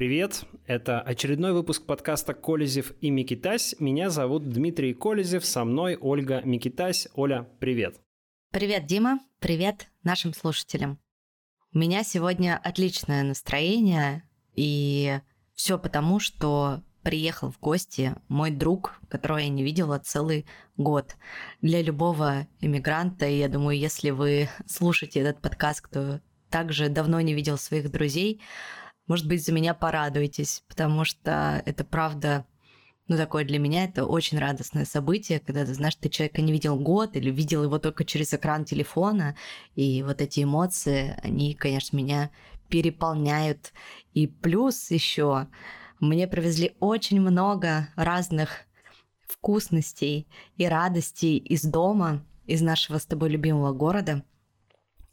привет! Это очередной выпуск подкаста «Колезев и Микитась». Меня зовут Дмитрий Колезев, со мной Ольга Микитась. Оля, привет! Привет, Дима! Привет нашим слушателям! У меня сегодня отличное настроение, и все потому, что приехал в гости мой друг, которого я не видела целый год. Для любого иммигранта, я думаю, если вы слушаете этот подкаст, кто также давно не видел своих друзей, может быть, за меня порадуйтесь, потому что это правда ну, такое для меня это очень радостное событие, когда ты знаешь, ты человека не видел год или видел его только через экран телефона, и вот эти эмоции, они, конечно, меня переполняют. И плюс еще мне привезли очень много разных вкусностей и радостей из дома, из нашего с тобой любимого города.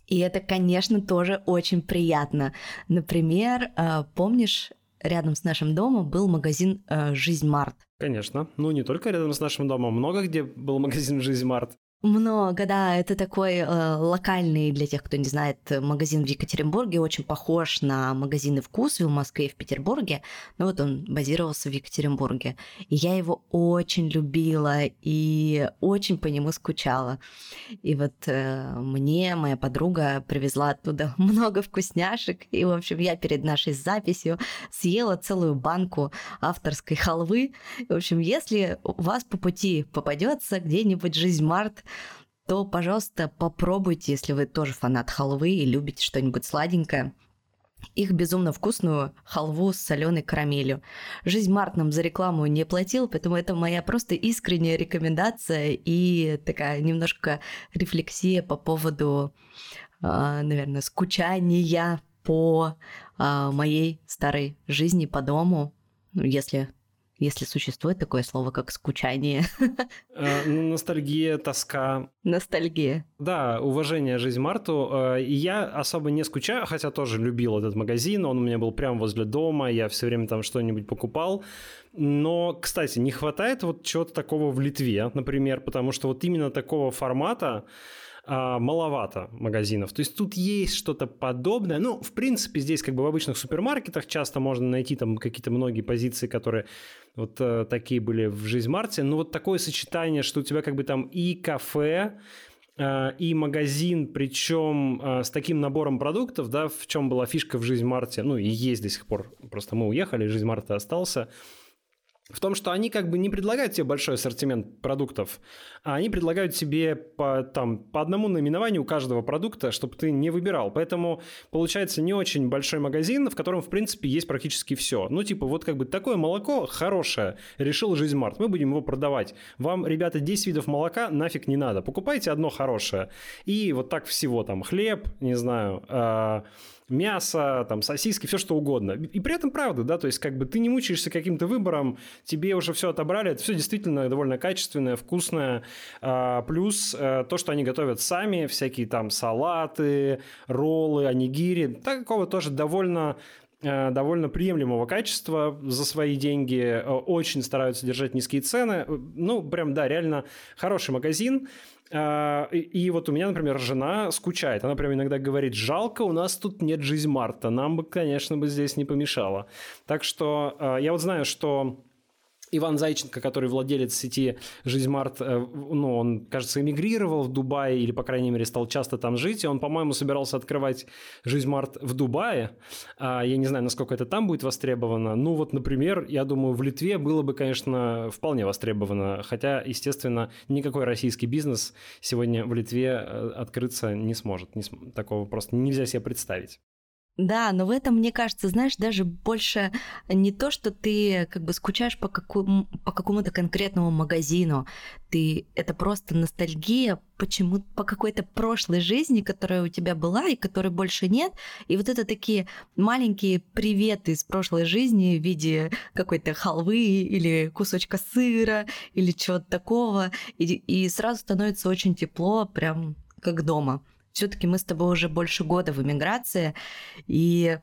И это, конечно, тоже очень приятно. Например, э, помнишь, рядом с нашим домом был магазин э, «Жизнь Март». Конечно. Ну, не только рядом с нашим домом. Много где был магазин «Жизнь Март». Много, да. Это такой э, локальный, для тех, кто не знает, магазин в Екатеринбурге. Очень похож на магазины «Вкус» в Москве и в Петербурге. Но вот он базировался в Екатеринбурге. И я его очень любила и очень по нему скучала. И вот э, мне моя подруга привезла оттуда много вкусняшек. И, в общем, я перед нашей записью съела целую банку авторской халвы. В общем, если у вас по пути попадется где-нибудь «Жизнь Март», то, пожалуйста, попробуйте, если вы тоже фанат халвы и любите что-нибудь сладенькое, их безумно вкусную халву с соленой карамелью. Жизнь Март нам за рекламу не платил, поэтому это моя просто искренняя рекомендация и такая немножко рефлексия по поводу, а, наверное, скучания по а, моей старой жизни по дому, ну, если если существует такое слово, как скучание. Э, ну, ностальгия, тоска. Ностальгия. Да, уважение жизнь Марту. Э, я особо не скучаю, хотя тоже любил этот магазин. Он у меня был прямо возле дома. Я все время там что-нибудь покупал. Но, кстати, не хватает вот чего-то такого в Литве, например, потому что вот именно такого формата а, маловато магазинов. То есть тут есть что-то подобное. Ну, в принципе, здесь как бы в обычных супермаркетах часто можно найти там какие-то многие позиции, которые вот э, такие были в жизнь Марте. Но вот такое сочетание, что у тебя как бы там и кафе, э, и магазин, причем э, с таким набором продуктов, да, в чем была фишка в жизнь Марте, ну и есть до сих пор, просто мы уехали, жизнь Марта остался – в том, что они как бы не предлагают тебе большой ассортимент продуктов, а они предлагают тебе по, там, по одному наименованию у каждого продукта, чтобы ты не выбирал. Поэтому получается не очень большой магазин, в котором, в принципе, есть практически все. Ну, типа, вот как бы такое молоко хорошее, решил Жизнь Март, мы будем его продавать. Вам, ребята, 10 видов молока нафиг не надо. Покупайте одно хорошее. И вот так всего, там, хлеб, не знаю, э- мясо, там, сосиски, все что угодно. И при этом правда, да, то есть как бы ты не мучаешься каким-то выбором, тебе уже все отобрали, это все действительно довольно качественное, вкусное. А, плюс а, то, что они готовят сами, всякие там салаты, роллы, анигири, такого тоже довольно а, довольно приемлемого качества за свои деньги, очень стараются держать низкие цены. Ну, прям, да, реально хороший магазин. А, и вот у меня, например, жена скучает. Она прям иногда говорит, жалко, у нас тут нет жизнь Марта. Нам бы, конечно, бы здесь не помешало. Так что а, я вот знаю, что Иван Зайченко, который владелец сети «Жизньмарт», э, ну, он, кажется, эмигрировал в Дубае, или, по крайней мере, стал часто там жить, и он, по-моему, собирался открывать «Жизньмарт» в Дубае. А, я не знаю, насколько это там будет востребовано. Ну, вот, например, я думаю, в Литве было бы, конечно, вполне востребовано, хотя, естественно, никакой российский бизнес сегодня в Литве э, открыться не сможет. Не. Такого просто нельзя себе представить. Да, но в этом, мне кажется, знаешь, даже больше не то, что ты как бы скучаешь по, какому, по какому-то конкретному магазину. Ты, это просто ностальгия почему по какой-то прошлой жизни, которая у тебя была и которой больше нет. И вот это такие маленькие приветы из прошлой жизни в виде какой-то халвы или кусочка сыра или чего-то такого. И, и сразу становится очень тепло, прям как дома все-таки мы с тобой уже больше года в эмиграции, и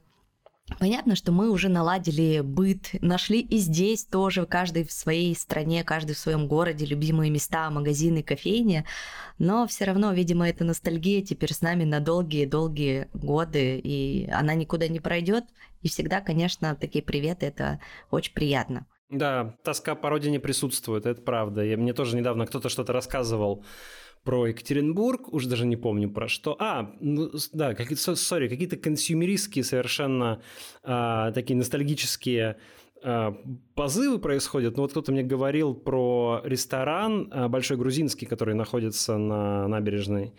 Понятно, что мы уже наладили быт, нашли и здесь тоже, каждый в своей стране, каждый в своем городе, любимые места, магазины, кофейни, но все равно, видимо, эта ностальгия теперь с нами на долгие-долгие годы, и она никуда не пройдет, и всегда, конечно, такие приветы, это очень приятно. Да, тоска по родине присутствует, это правда. И мне тоже недавно кто-то что-то рассказывал про Екатеринбург, уже даже не помню про что. А, ну, да, какие-то, сори, какие-то консюмеристские совершенно а, такие ностальгические а, позывы происходят. Ну вот кто-то мне говорил про ресторан а, большой грузинский, который находится на набережной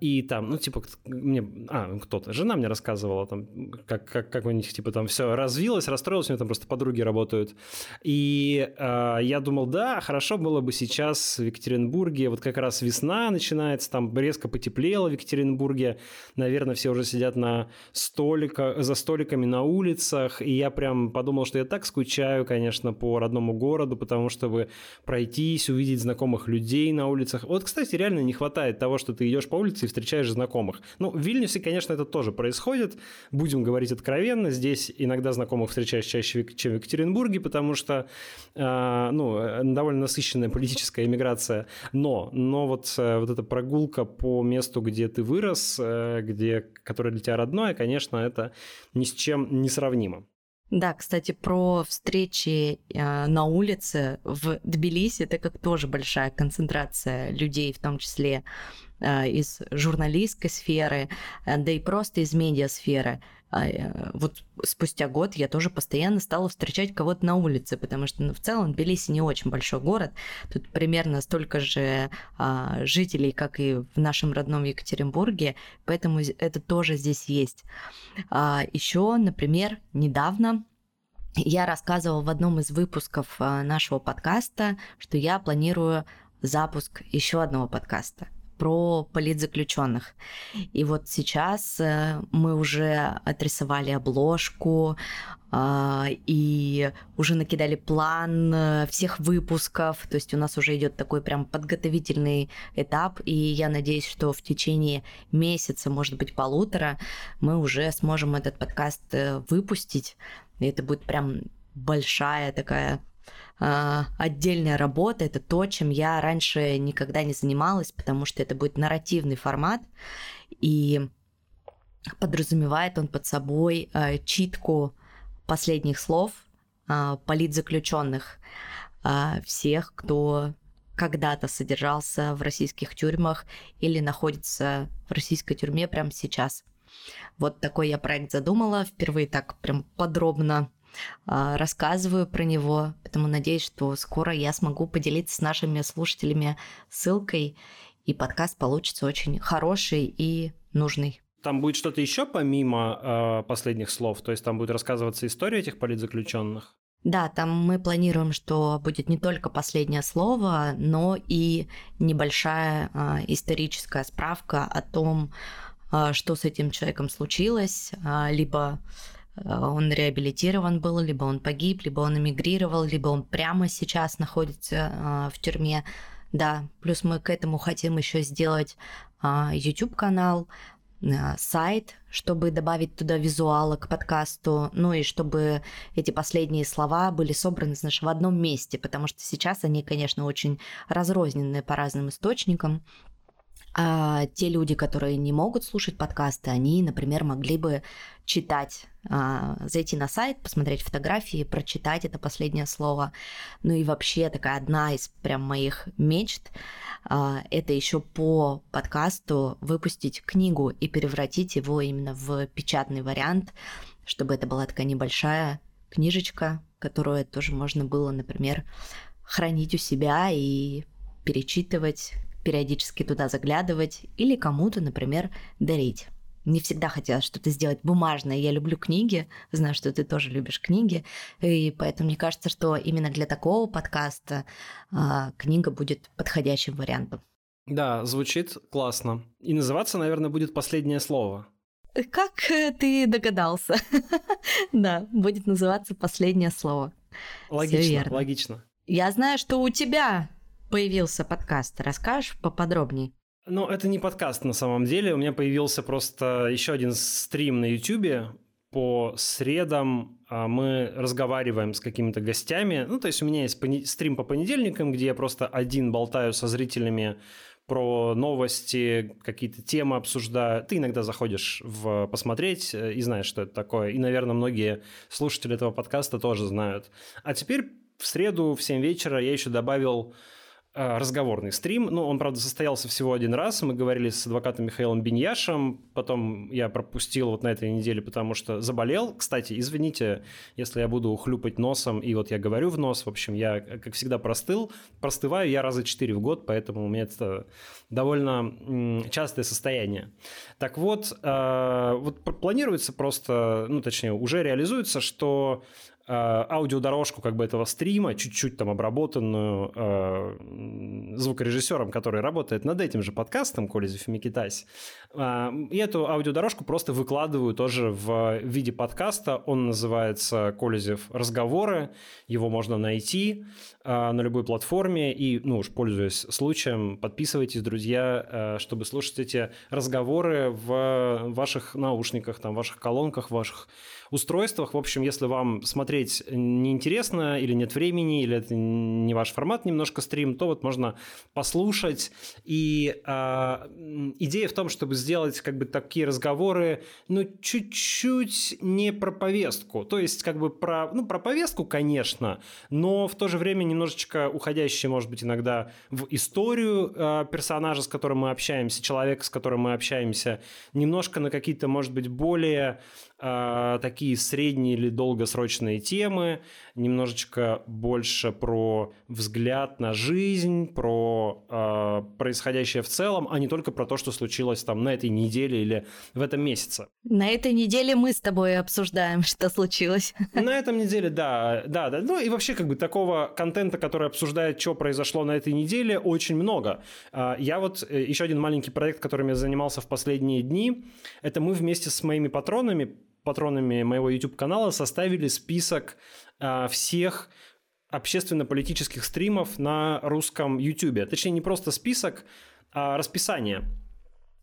и там, ну, типа, мне, а, кто-то, жена мне рассказывала, там, как, как, как у них, типа, там все развилось, расстроилось, у нее там просто подруги работают. И э, я думал, да, хорошо было бы сейчас в Екатеринбурге, вот как раз весна начинается, там резко потеплело в Екатеринбурге, наверное, все уже сидят на столика, за столиками на улицах, и я прям подумал, что я так скучаю, конечно, по родному городу, потому чтобы пройтись, увидеть знакомых людей на улицах. Вот, кстати, реально не хватает того, что ты идешь по улице и встречаешь знакомых. Ну, в Вильнюсе, конечно, это тоже происходит. Будем говорить откровенно. Здесь иногда знакомых встречаешь чаще, чем в Екатеринбурге, потому что, э, ну, довольно насыщенная политическая иммиграция. Но, но вот, э, вот эта прогулка по месту, где ты вырос, э, где, которое для тебя родное, конечно, это ни с чем не сравнимо. Да, кстати, про встречи э, на улице в Тбилиси, это как тоже большая концентрация людей, в том числе из журналистской сферы, э, да и просто из медиасферы. А, э, вот спустя год я тоже постоянно стала встречать кого-то на улице, потому что ну, в целом Тбилиси не очень большой город. Тут примерно столько же а, жителей, как и в нашем родном Екатеринбурге, поэтому это тоже здесь есть. А, еще, например, недавно я рассказывала в одном из выпусков нашего подкаста, что я планирую запуск еще одного подкаста про политзаключенных. И вот сейчас э, мы уже отрисовали обложку а, и уже накидали план э, всех выпусков. То есть у нас уже идет такой прям подготовительный этап, и я надеюсь, что в течение месяца, может быть, полутора, мы уже сможем этот подкаст э, выпустить. И это будет прям большая такая отдельная работа, это то, чем я раньше никогда не занималась, потому что это будет нарративный формат, и подразумевает он под собой э, читку последних слов э, политзаключенных, э, всех, кто когда-то содержался в российских тюрьмах или находится в российской тюрьме прямо сейчас. Вот такой я проект задумала, впервые так прям подробно а, рассказываю про него, поэтому надеюсь, что скоро я смогу поделиться с нашими слушателями ссылкой, и подкаст получится очень хороший и нужный. Там будет что-то еще помимо э, последних слов, то есть там будет рассказываться история этих политзаключенных? Да, там мы планируем, что будет не только последнее слово, но и небольшая э, историческая справка о том, э, что с этим человеком случилось, э, либо он реабилитирован был, либо он погиб, либо он эмигрировал, либо он прямо сейчас находится э, в тюрьме. Да, плюс мы к этому хотим еще сделать э, YouTube канал, сайт, чтобы добавить туда визуала к подкасту, ну и чтобы эти последние слова были собраны, знаешь, в одном месте, потому что сейчас они, конечно, очень разрозненные по разным источникам. А те люди, которые не могут слушать подкасты, они, например, могли бы читать, а, зайти на сайт, посмотреть фотографии, прочитать это последнее слово. Ну и вообще такая одна из прям моих мечт а, это еще по подкасту выпустить книгу и превратить его именно в печатный вариант, чтобы это была такая небольшая книжечка, которую тоже можно было, например, хранить у себя и перечитывать периодически туда заглядывать или кому-то, например, дарить. Не всегда хотелось что-то сделать бумажное. Я люблю книги, знаю, что ты тоже любишь книги, и поэтому мне кажется, что именно для такого подкаста а, книга будет подходящим вариантом. Да, звучит классно. И называться, наверное, будет последнее слово. Как э, ты догадался? да, будет называться последнее слово. Логично, логично. Я знаю, что у тебя появился подкаст. Расскажешь поподробнее? Ну, это не подкаст на самом деле. У меня появился просто еще один стрим на YouTube. по средам а, мы разговариваем с какими-то гостями. Ну, то есть у меня есть стрим по понедельникам, где я просто один болтаю со зрителями про новости, какие-то темы обсуждаю. Ты иногда заходишь в посмотреть э, и знаешь, что это такое. И, наверное, многие слушатели этого подкаста тоже знают. А теперь в среду в 7 вечера я еще добавил разговорный стрим. Ну, он, правда, состоялся всего один раз. Мы говорили с адвокатом Михаилом Беньяшем. Потом я пропустил вот на этой неделе, потому что заболел. Кстати, извините, если я буду хлюпать носом, и вот я говорю в нос. В общем, я, как всегда, простыл. Простываю я раза четыре в год, поэтому у меня это довольно частое состояние. Так вот, э, вот планируется просто, ну, точнее, уже реализуется, что Э, аудиодорожку как бы этого стрима, чуть-чуть там обработанную э, звукорежиссером, который работает над этим же подкастом, Колезев и Микитась. Э, и эту аудиодорожку просто выкладываю тоже в виде подкаста. Он называется Колезев «Разговоры». Его можно найти э, на любой платформе. И, ну уж пользуясь случаем, подписывайтесь, друзья, э, чтобы слушать эти разговоры в ваших наушниках, там, в ваших колонках, в ваших устройствах. В общем, если вам смотреть неинтересно или нет времени, или это не ваш формат немножко стрим, то вот можно послушать. И э, идея в том, чтобы сделать как бы такие разговоры, ну, чуть-чуть не про повестку. То есть как бы про, ну, про повестку, конечно, но в то же время немножечко уходящие, может быть, иногда в историю э, персонажа, с которым мы общаемся, человека, с которым мы общаемся, немножко на какие-то, может быть, более э, такие средние или долгосрочные темы, немножечко больше про взгляд на жизнь, про э, происходящее в целом, а не только про то, что случилось там на этой неделе или в этом месяце. На этой неделе мы с тобой обсуждаем, что случилось. На этом неделе, да, да, да. Ну и вообще как бы такого контента, который обсуждает, что произошло на этой неделе, очень много. А, я вот э, еще один маленький проект, которым я занимался в последние дни, это мы вместе с моими патронами патронами моего YouTube-канала составили список э, всех общественно-политических стримов на русском YouTube. Точнее, не просто список, а расписание.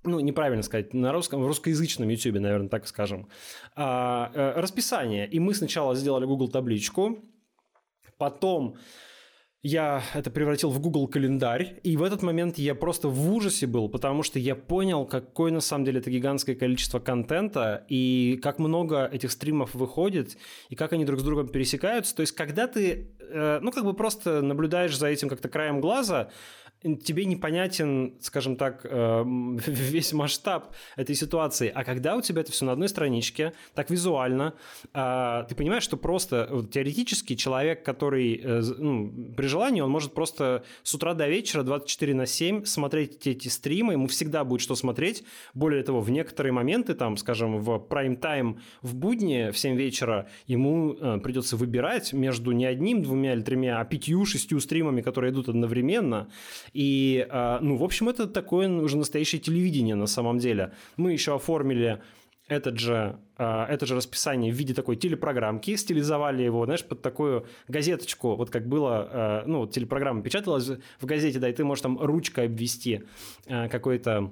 Ну, неправильно сказать, на русском, в русскоязычном YouTube, наверное, так скажем. А, а, расписание. И мы сначала сделали Google табличку, потом я это превратил в Google календарь, и в этот момент я просто в ужасе был, потому что я понял, какое на самом деле это гигантское количество контента, и как много этих стримов выходит, и как они друг с другом пересекаются. То есть, когда ты, э, ну, как бы просто наблюдаешь за этим как-то краем глаза, тебе непонятен, скажем так, эм, весь масштаб этой ситуации. А когда у тебя это все на одной страничке, так визуально, а, ты понимаешь, что просто теоретически человек, который э, ну, при желании, он может просто с утра до вечера 24 на 7 смотреть эти стримы, ему всегда будет что смотреть. Более того, в некоторые моменты, там, скажем, в прайм-тайм в будни в 7 вечера ему э, придется выбирать между не одним, двумя или тремя, а пятью, шестью стримами, которые идут одновременно. И, а, ну, в общем, это такое уже настоящее телевидение на самом деле. Мы еще оформили этот же, а, это же расписание в виде такой телепрограммки, стилизовали его, знаешь, под такую газеточку, вот как было, а, ну, телепрограмма печаталась в газете, да, и ты можешь там ручкой обвести какой-то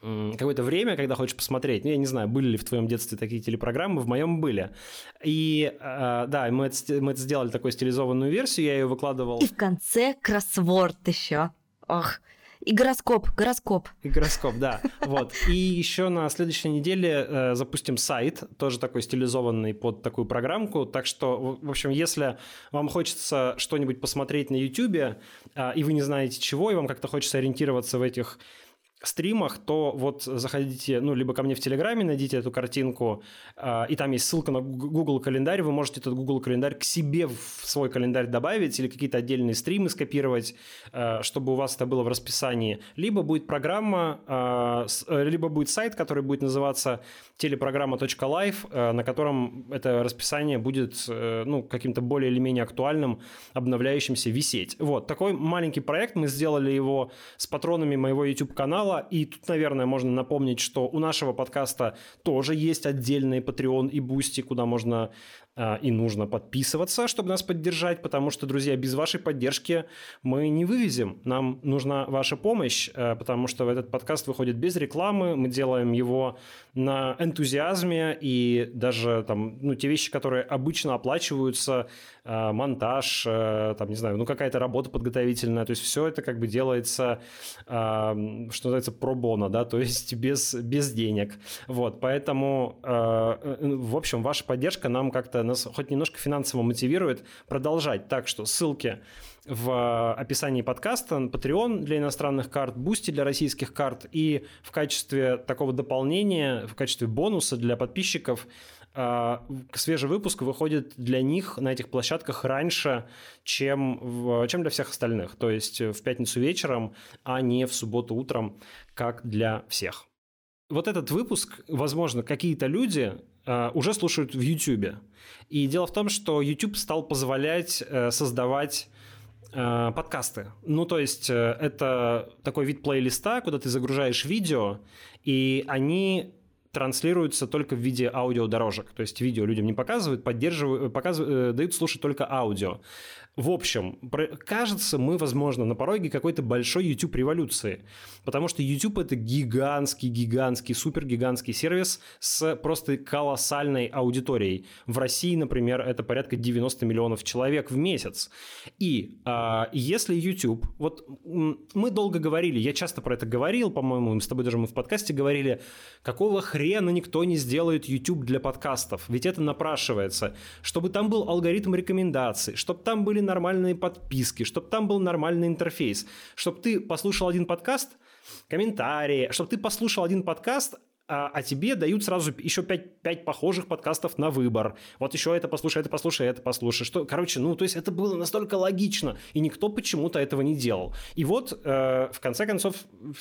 какое-то время, когда хочешь посмотреть. Ну, я не знаю, были ли в твоем детстве такие телепрограммы, в моем были. И э, да, мы это, мы это сделали такую стилизованную версию, я ее выкладывал. И в конце кроссворд еще. Ох, и гороскоп, гороскоп. И гороскоп, да. Вот. И еще на следующей неделе э, запустим сайт, тоже такой стилизованный под такую программку. Так что, в общем, если вам хочется что-нибудь посмотреть на YouTube, э, и вы не знаете чего, и вам как-то хочется ориентироваться в этих стримах, то вот заходите, ну, либо ко мне в Телеграме, найдите эту картинку, э, и там есть ссылка на Google календарь, вы можете этот Google календарь к себе в свой календарь добавить или какие-то отдельные стримы скопировать, э, чтобы у вас это было в расписании. Либо будет программа, э, с, либо будет сайт, который будет называться телепрограмма.live, э, на котором это расписание будет, э, ну, каким-то более или менее актуальным, обновляющимся висеть. Вот, такой маленький проект, мы сделали его с патронами моего YouTube-канала, канала. И тут, наверное, можно напомнить, что у нашего подкаста тоже есть отдельный Patreon и Boosty, куда можно и нужно подписываться, чтобы нас поддержать, потому что, друзья, без вашей поддержки мы не вывезем. Нам нужна ваша помощь, э, потому что этот подкаст выходит без рекламы, мы делаем его на энтузиазме, и даже там, ну, те вещи, которые обычно оплачиваются, э, монтаж, э, там, не знаю, ну, какая-то работа подготовительная, то есть все это как бы делается, что называется, пробона, да, то есть без, без денег. Вот, поэтому, в общем, ваша поддержка нам как-то нас хоть немножко финансово мотивирует продолжать. Так что ссылки в описании подкаста, Patreon для иностранных карт, Boosty для российских карт и в качестве такого дополнения, в качестве бонуса для подписчиков а, свежий выпуск выходит для них на этих площадках раньше, чем, в, чем для всех остальных. То есть в пятницу вечером, а не в субботу утром, как для всех. Вот этот выпуск, возможно, какие-то люди Э, уже слушают в YouTube. И дело в том, что YouTube стал позволять э, создавать э, подкасты. Ну, то есть это такой вид плейлиста, куда ты загружаешь видео, и они транслируются только в виде аудиодорожек. То есть видео людям не показывают, поддерживают, показывают, дают слушать только аудио. В общем, кажется, мы, возможно, на пороге какой-то большой YouTube-революции, потому что YouTube — это гигантский, гигантский, супергигантский сервис с просто колоссальной аудиторией. В России, например, это порядка 90 миллионов человек в месяц. И а, если YouTube... Вот мы долго говорили, я часто про это говорил, по-моему, с тобой даже мы в подкасте говорили, какого хрена никто не сделает YouTube для подкастов? Ведь это напрашивается. Чтобы там был алгоритм рекомендаций, чтобы там были нормальные подписки, чтобы там был нормальный интерфейс, чтобы ты послушал один подкаст, комментарии, чтобы ты послушал один подкаст, а, а тебе дают сразу еще 5, 5 похожих подкастов на выбор. Вот еще это послушай, это послушай, это послушай. Что, короче, ну, то есть это было настолько логично, и никто почему-то этого не делал. И вот, э, в конце концов,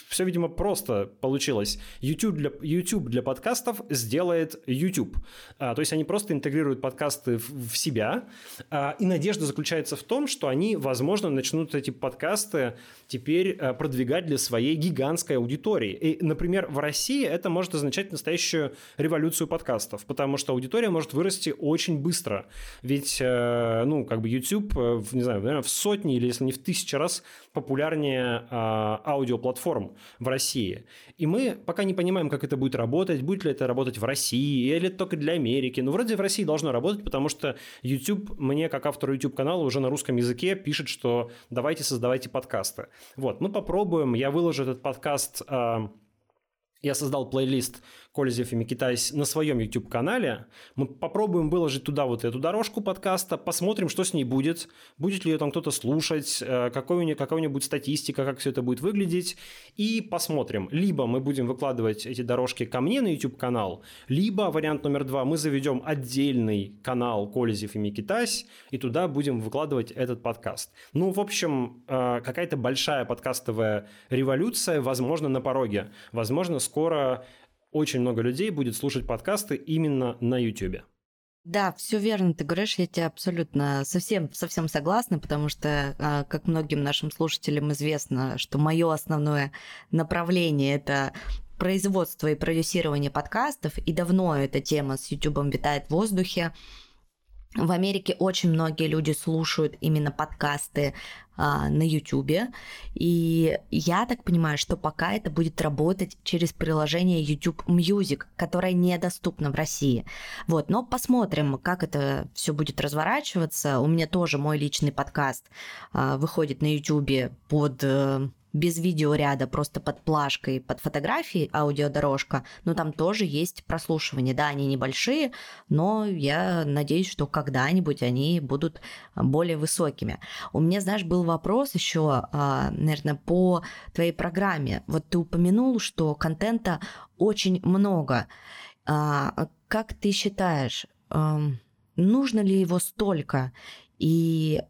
все, видимо, просто получилось. YouTube для, YouTube для подкастов сделает YouTube. А, то есть они просто интегрируют подкасты в, в себя, а, и надежда заключается в том, что они, возможно, начнут эти подкасты теперь э, продвигать для своей гигантской аудитории. И, например, в России это может означать настоящую революцию подкастов, потому что аудитория может вырасти очень быстро. Ведь, э, ну, как бы YouTube, э, не знаю, наверное, в сотни или если не в тысячи раз популярнее а, аудиоплатформ в России. И мы пока не понимаем, как это будет работать, будет ли это работать в России или только для Америки. Но вроде в России должно работать, потому что YouTube мне, как автору YouTube-канала, уже на русском языке пишет, что давайте создавайте подкасты. Вот, мы попробуем. Я выложу этот подкаст а, я создал плейлист Кользев и Микитайс на своем YouTube-канале. Мы попробуем выложить туда вот эту дорожку подкаста, посмотрим, что с ней будет, будет ли ее там кто-то слушать, э, какой у нее, какая у нее будет статистика, как все это будет выглядеть, и посмотрим. Либо мы будем выкладывать эти дорожки ко мне на YouTube-канал, либо вариант номер два, мы заведем отдельный канал Кользев и Микитайс, и туда будем выкладывать этот подкаст. Ну, в общем, э, какая-то большая подкастовая революция, возможно, на пороге. Возможно, скоро очень много людей будет слушать подкасты именно на YouTube. Да, все верно, ты говоришь, я тебе абсолютно совсем, совсем согласна, потому что, а, как многим нашим слушателям известно, что мое основное направление это производство и продюсирование подкастов, и давно эта тема с YouTube витает в воздухе. В Америке очень многие люди слушают именно подкасты а, на YouTube, и я так понимаю, что пока это будет работать через приложение YouTube Music, которое недоступно в России. Вот, но посмотрим, как это все будет разворачиваться. У меня тоже мой личный подкаст а, выходит на YouTube под э, без видеоряда, просто под плашкой, под фотографией аудиодорожка, но там тоже есть прослушивание. Да, они небольшие, но я надеюсь, что когда-нибудь они будут более высокими. У меня, знаешь, был вопрос еще, а, наверное, по твоей программе. Вот ты упомянул, что контента очень много. А, как ты считаешь, нужно ли его столько? И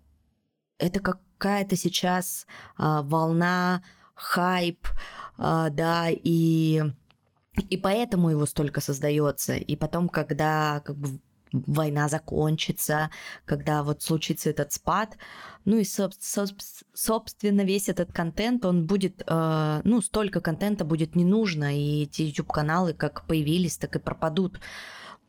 это как какая-то сейчас а, волна, хайп, а, да, и, и поэтому его столько создается. И потом, когда как бы война закончится, когда вот случится этот спад, ну и, соб- соб- собственно, весь этот контент, он будет, э, ну, столько контента будет не нужно, и эти YouTube-каналы как появились, так и пропадут.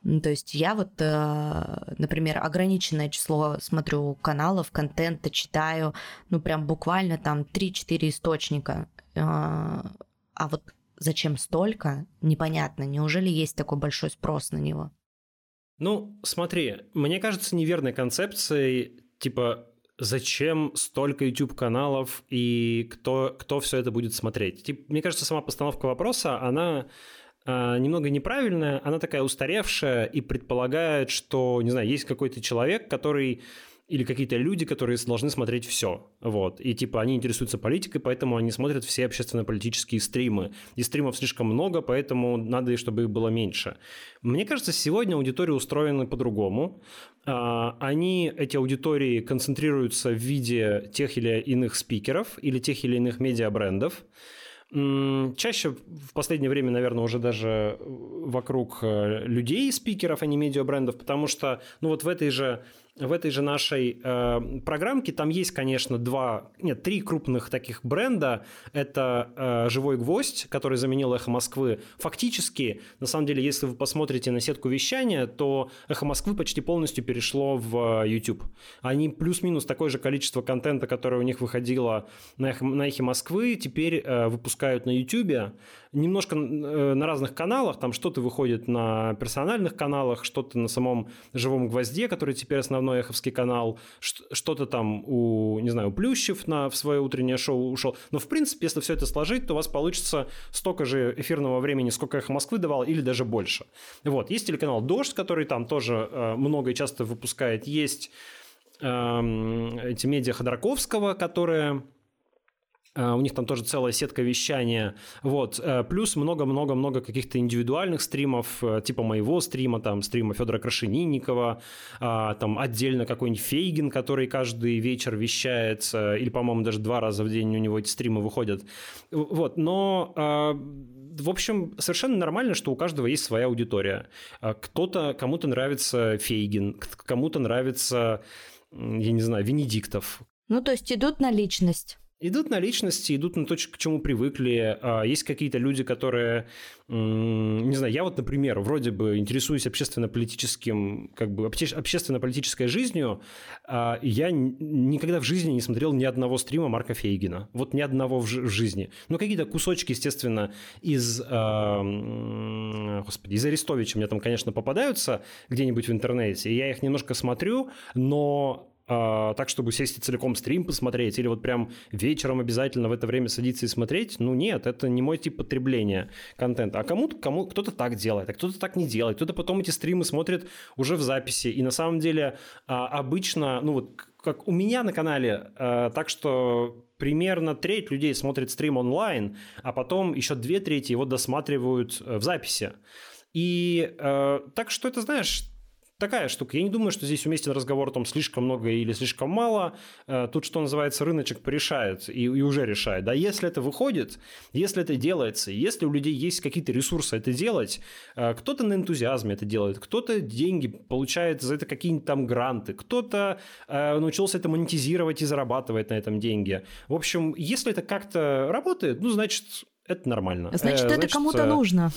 То есть я вот, э, например, ограниченное число смотрю каналов, контента читаю, ну прям буквально там 3-4 источника. Э, а вот зачем столько, непонятно. Неужели есть такой большой спрос на него? Ну, смотри, мне кажется неверной концепцией, типа, зачем столько YouTube-каналов и кто, кто все это будет смотреть? Типа, мне кажется, сама постановка вопроса, она немного неправильная, она такая устаревшая и предполагает, что, не знаю, есть какой-то человек, который или какие-то люди, которые должны смотреть все. Вот. И типа они интересуются политикой, поэтому они смотрят все общественно-политические стримы. И стримов слишком много, поэтому надо, чтобы их было меньше. Мне кажется, сегодня аудитории устроены по-другому. А, они, эти аудитории, концентрируются в виде тех или иных спикеров или тех или иных медиабрендов. Чаще в последнее время, наверное, уже даже вокруг э, людей, спикеров, а не медиабрендов, потому что, ну вот в этой же в этой же нашей э, программке там есть, конечно, два, нет, три крупных таких бренда. Это э, «Живой гвоздь», который заменил «Эхо Москвы». Фактически, на самом деле, если вы посмотрите на сетку вещания, то «Эхо Москвы» почти полностью перешло в э, YouTube. Они плюс-минус такое же количество контента, которое у них выходило на «Эхо, на эхе Москвы», теперь э, выпускают на YouTube немножко э, на разных каналах, там что-то выходит на персональных каналах, что-то на самом «Живом гвозде», который теперь основной эховский канал, что-то там у, не знаю, у Плющев на, в свое утреннее шоу ушел. Но, в принципе, если все это сложить, то у вас получится столько же эфирного времени, сколько «Эхо Москвы» давал, или даже больше. Вот. Есть телеканал «Дождь», который там тоже э, много и часто выпускает. Есть э, эти медиа Ходорковского, которые у них там тоже целая сетка вещания. Вот. Э, плюс много-много-много каких-то индивидуальных стримов, э, типа моего стрима, там, стрима Федора Крашенинникова, там отдельно какой-нибудь Фейгин, который каждый вечер вещается, или, по-моему, даже два раза в день у него эти стримы выходят. Вот. Но в общем, совершенно нормально, что у каждого есть своя аудитория. Кто-то, кому-то нравится Фейгин, кому-то нравится, я не знаю, Венедиктов. Ну, то есть идут на личность. Идут на личности, идут на то, к чему привыкли. А, есть какие-то люди, которые, не знаю, я вот, например, вроде бы интересуюсь общественно-политическим, как бы общественно-политической жизнью, а я никогда в жизни не смотрел ни одного стрима Марка Фейгина. Вот ни одного в жизни. Ну, какие-то кусочки, естественно, из, а, господи, из Арестовича мне там, конечно, попадаются где-нибудь в интернете, и я их немножко смотрю, но а, так, чтобы сесть и целиком стрим посмотреть, или вот прям вечером обязательно в это время садиться и смотреть, ну нет, это не мой тип потребления контента. А кому-то, кому, кто-то так делает, а кто-то так не делает, кто-то потом эти стримы смотрит уже в записи. И на самом деле а, обычно, ну вот как у меня на канале, а, так что примерно треть людей смотрит стрим онлайн, а потом еще две трети его досматривают э, в записи. И э, так что это, знаешь, такая штука. Я не думаю, что здесь уместен разговор о том, слишком много или слишком мало. Э, тут, что называется, рыночек порешает и, и уже решает. Да, если это выходит, если это делается, если у людей есть какие-то ресурсы это делать, э, кто-то на энтузиазме это делает, кто-то деньги получает за это какие-нибудь там гранты, кто-то э, научился это монетизировать и зарабатывает на этом деньги. В общем, если это как-то работает, ну, значит, это нормально. Значит, э, это кому-то нужно.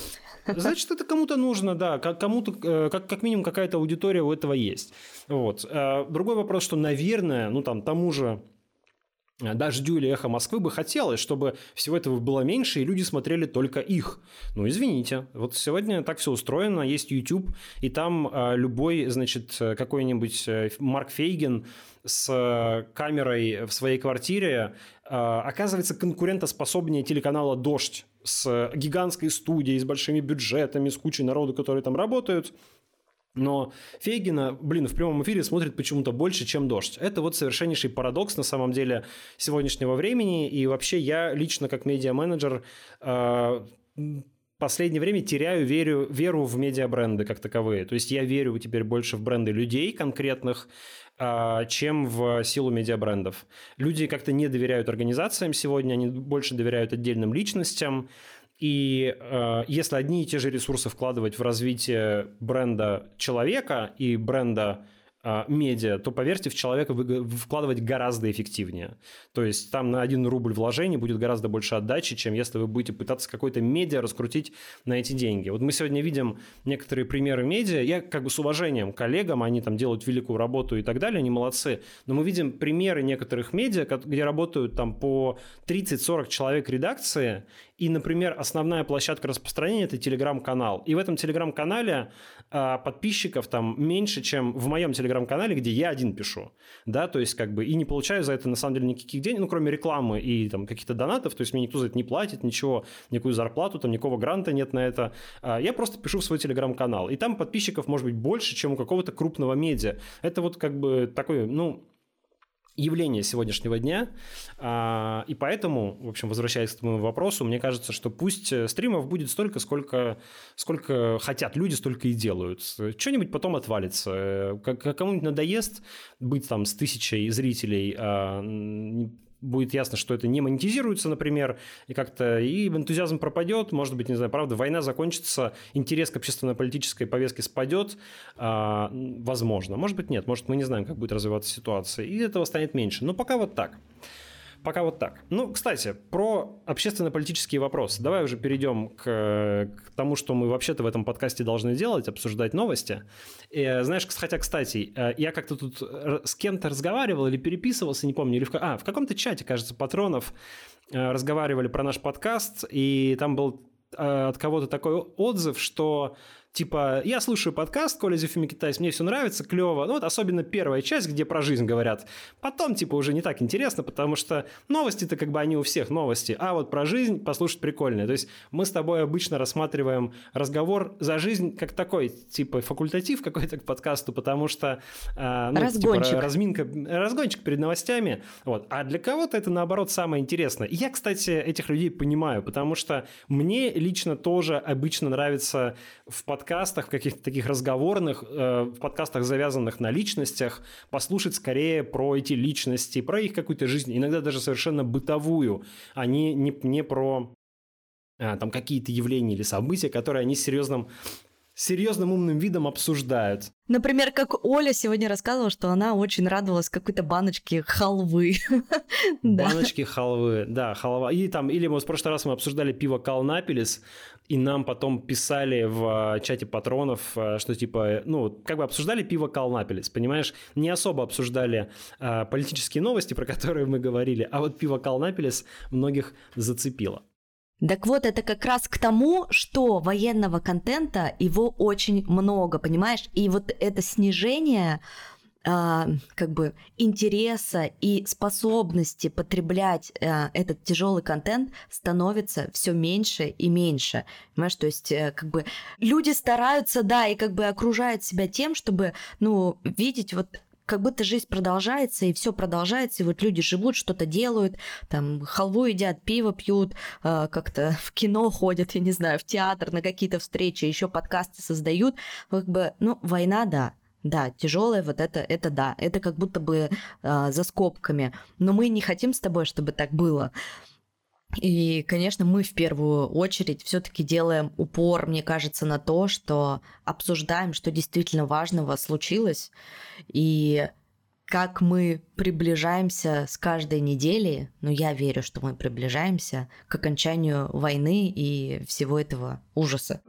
Значит, это кому-то нужно, да, кому-то, э, как, как минимум какая-то аудитория у этого есть. Вот. Э, другой вопрос, что, наверное, ну там тому же Дождю или Эхо Москвы бы хотелось, чтобы всего этого было меньше, и люди смотрели только их. Ну, извините. Вот сегодня так все устроено, есть YouTube, и там э, любой, значит, какой-нибудь Марк Фейген с камерой в своей квартире оказывается конкурентоспособнее телеканала «Дождь» с гигантской студией, с большими бюджетами, с кучей народу, которые там работают. Но Фейгина, блин, в прямом эфире смотрит почему-то больше, чем дождь. Это вот совершеннейший парадокс на самом деле сегодняшнего времени. И вообще я лично как медиа-менеджер э, последнее время теряю верю, веру в медиабренды как таковые. То есть я верю теперь больше в бренды людей конкретных, а, чем в силу медиабрендов. Люди как-то не доверяют организациям сегодня, они больше доверяют отдельным личностям. И э, если одни и те же ресурсы вкладывать в развитие бренда человека и бренда а, медиа, то, поверьте, в человека вкладывать гораздо эффективнее. То есть там на один рубль вложений будет гораздо больше отдачи, чем если вы будете пытаться какой-то медиа раскрутить на эти деньги. Вот мы сегодня видим некоторые примеры медиа. Я как бы с уважением к коллегам, они там делают великую работу и так далее, они молодцы. Но мы видим примеры некоторых медиа, где работают там по 30-40 человек редакции, и, например, основная площадка распространения – это телеграм-канал. И в этом телеграм-канале а, подписчиков там меньше, чем в моем телеграм-канале, где я один пишу. Да, то есть как бы и не получаю за это на самом деле никаких денег, ну, кроме рекламы и там каких-то донатов, то есть мне никто за это не платит, ничего, никакую зарплату, там никакого гранта нет на это. А, я просто пишу в свой телеграм-канал. И там подписчиков может быть больше, чем у какого-то крупного медиа. Это вот как бы такой, ну, явление сегодняшнего дня. А, и поэтому, в общем, возвращаясь к твоему вопросу, мне кажется, что пусть э, стримов будет столько, сколько, сколько хотят люди, столько и делают. Что-нибудь потом отвалится. Э, кому-нибудь надоест быть там с тысячей зрителей, а, будет ясно, что это не монетизируется, например, и как-то и энтузиазм пропадет, может быть, не знаю, правда, война закончится, интерес к общественно-политической повестке спадет, а, возможно, может быть, нет, может, мы не знаем, как будет развиваться ситуация, и этого станет меньше, но пока вот так. Пока вот так. Ну, кстати, про общественно-политические вопросы. Давай уже перейдем к, к тому, что мы вообще-то в этом подкасте должны делать, обсуждать новости. И, знаешь, хотя, кстати, э, я как-то тут с кем-то разговаривал или переписывался, не помню, или в, а, в каком-то чате, кажется, патронов э, разговаривали про наш подкаст, и там был э, от кого-то такой отзыв, что типа, я слушаю подкаст Коля Зефими Китайс, мне все нравится, клево. Ну вот особенно первая часть, где про жизнь говорят. Потом, типа, уже не так интересно, потому что новости-то как бы они у всех новости, а вот про жизнь послушать прикольно. То есть мы с тобой обычно рассматриваем разговор за жизнь как такой, типа, факультатив какой-то к подкасту, потому что... А, ну, разгончик. Типа, разминка, разгончик перед новостями. Вот. А для кого-то это, наоборот, самое интересное. И я, кстати, этих людей понимаю, потому что мне лично тоже обычно нравится в подкасте подкастах, в каких-то таких разговорных, э, в подкастах, завязанных на личностях, послушать скорее про эти личности, про их какую-то жизнь, иногда даже совершенно бытовую, а не, не, не про а, там какие-то явления или события, которые они серьезным серьезным умным видом обсуждают. Например, как Оля сегодня рассказывала, что она очень радовалась какой-то баночке халвы. Баночки халвы, да, халва. И там, или мы в прошлый раз мы обсуждали пиво Калнапелис, и нам потом писали в э, чате патронов, э, что типа, ну, как бы обсуждали пиво Калнапелис, понимаешь? Не особо обсуждали а, политические новости, про которые мы говорили, а вот пиво Калнапелис многих зацепило. Так вот, это как раз к тому, что военного контента, его очень много, понимаешь? И вот это снижение э, как бы интереса и способности потреблять э, этот тяжелый контент становится все меньше и меньше. Понимаешь, то есть э, как бы люди стараются, да, и как бы окружают себя тем, чтобы, ну, видеть вот как будто жизнь продолжается, и все продолжается, и вот люди живут, что-то делают, там халву едят, пиво пьют, э, как-то в кино ходят, я не знаю, в театр, на какие-то встречи, еще подкасты создают. Как бы, ну, война, да, да, тяжелое вот это, это да, это как будто бы э, за скобками. Но мы не хотим с тобой, чтобы так было. И, конечно, мы в первую очередь все-таки делаем упор, мне кажется, на то, что обсуждаем, что действительно важного случилось, и как мы приближаемся с каждой недели, ну я верю, что мы приближаемся к окончанию войны и всего этого ужаса.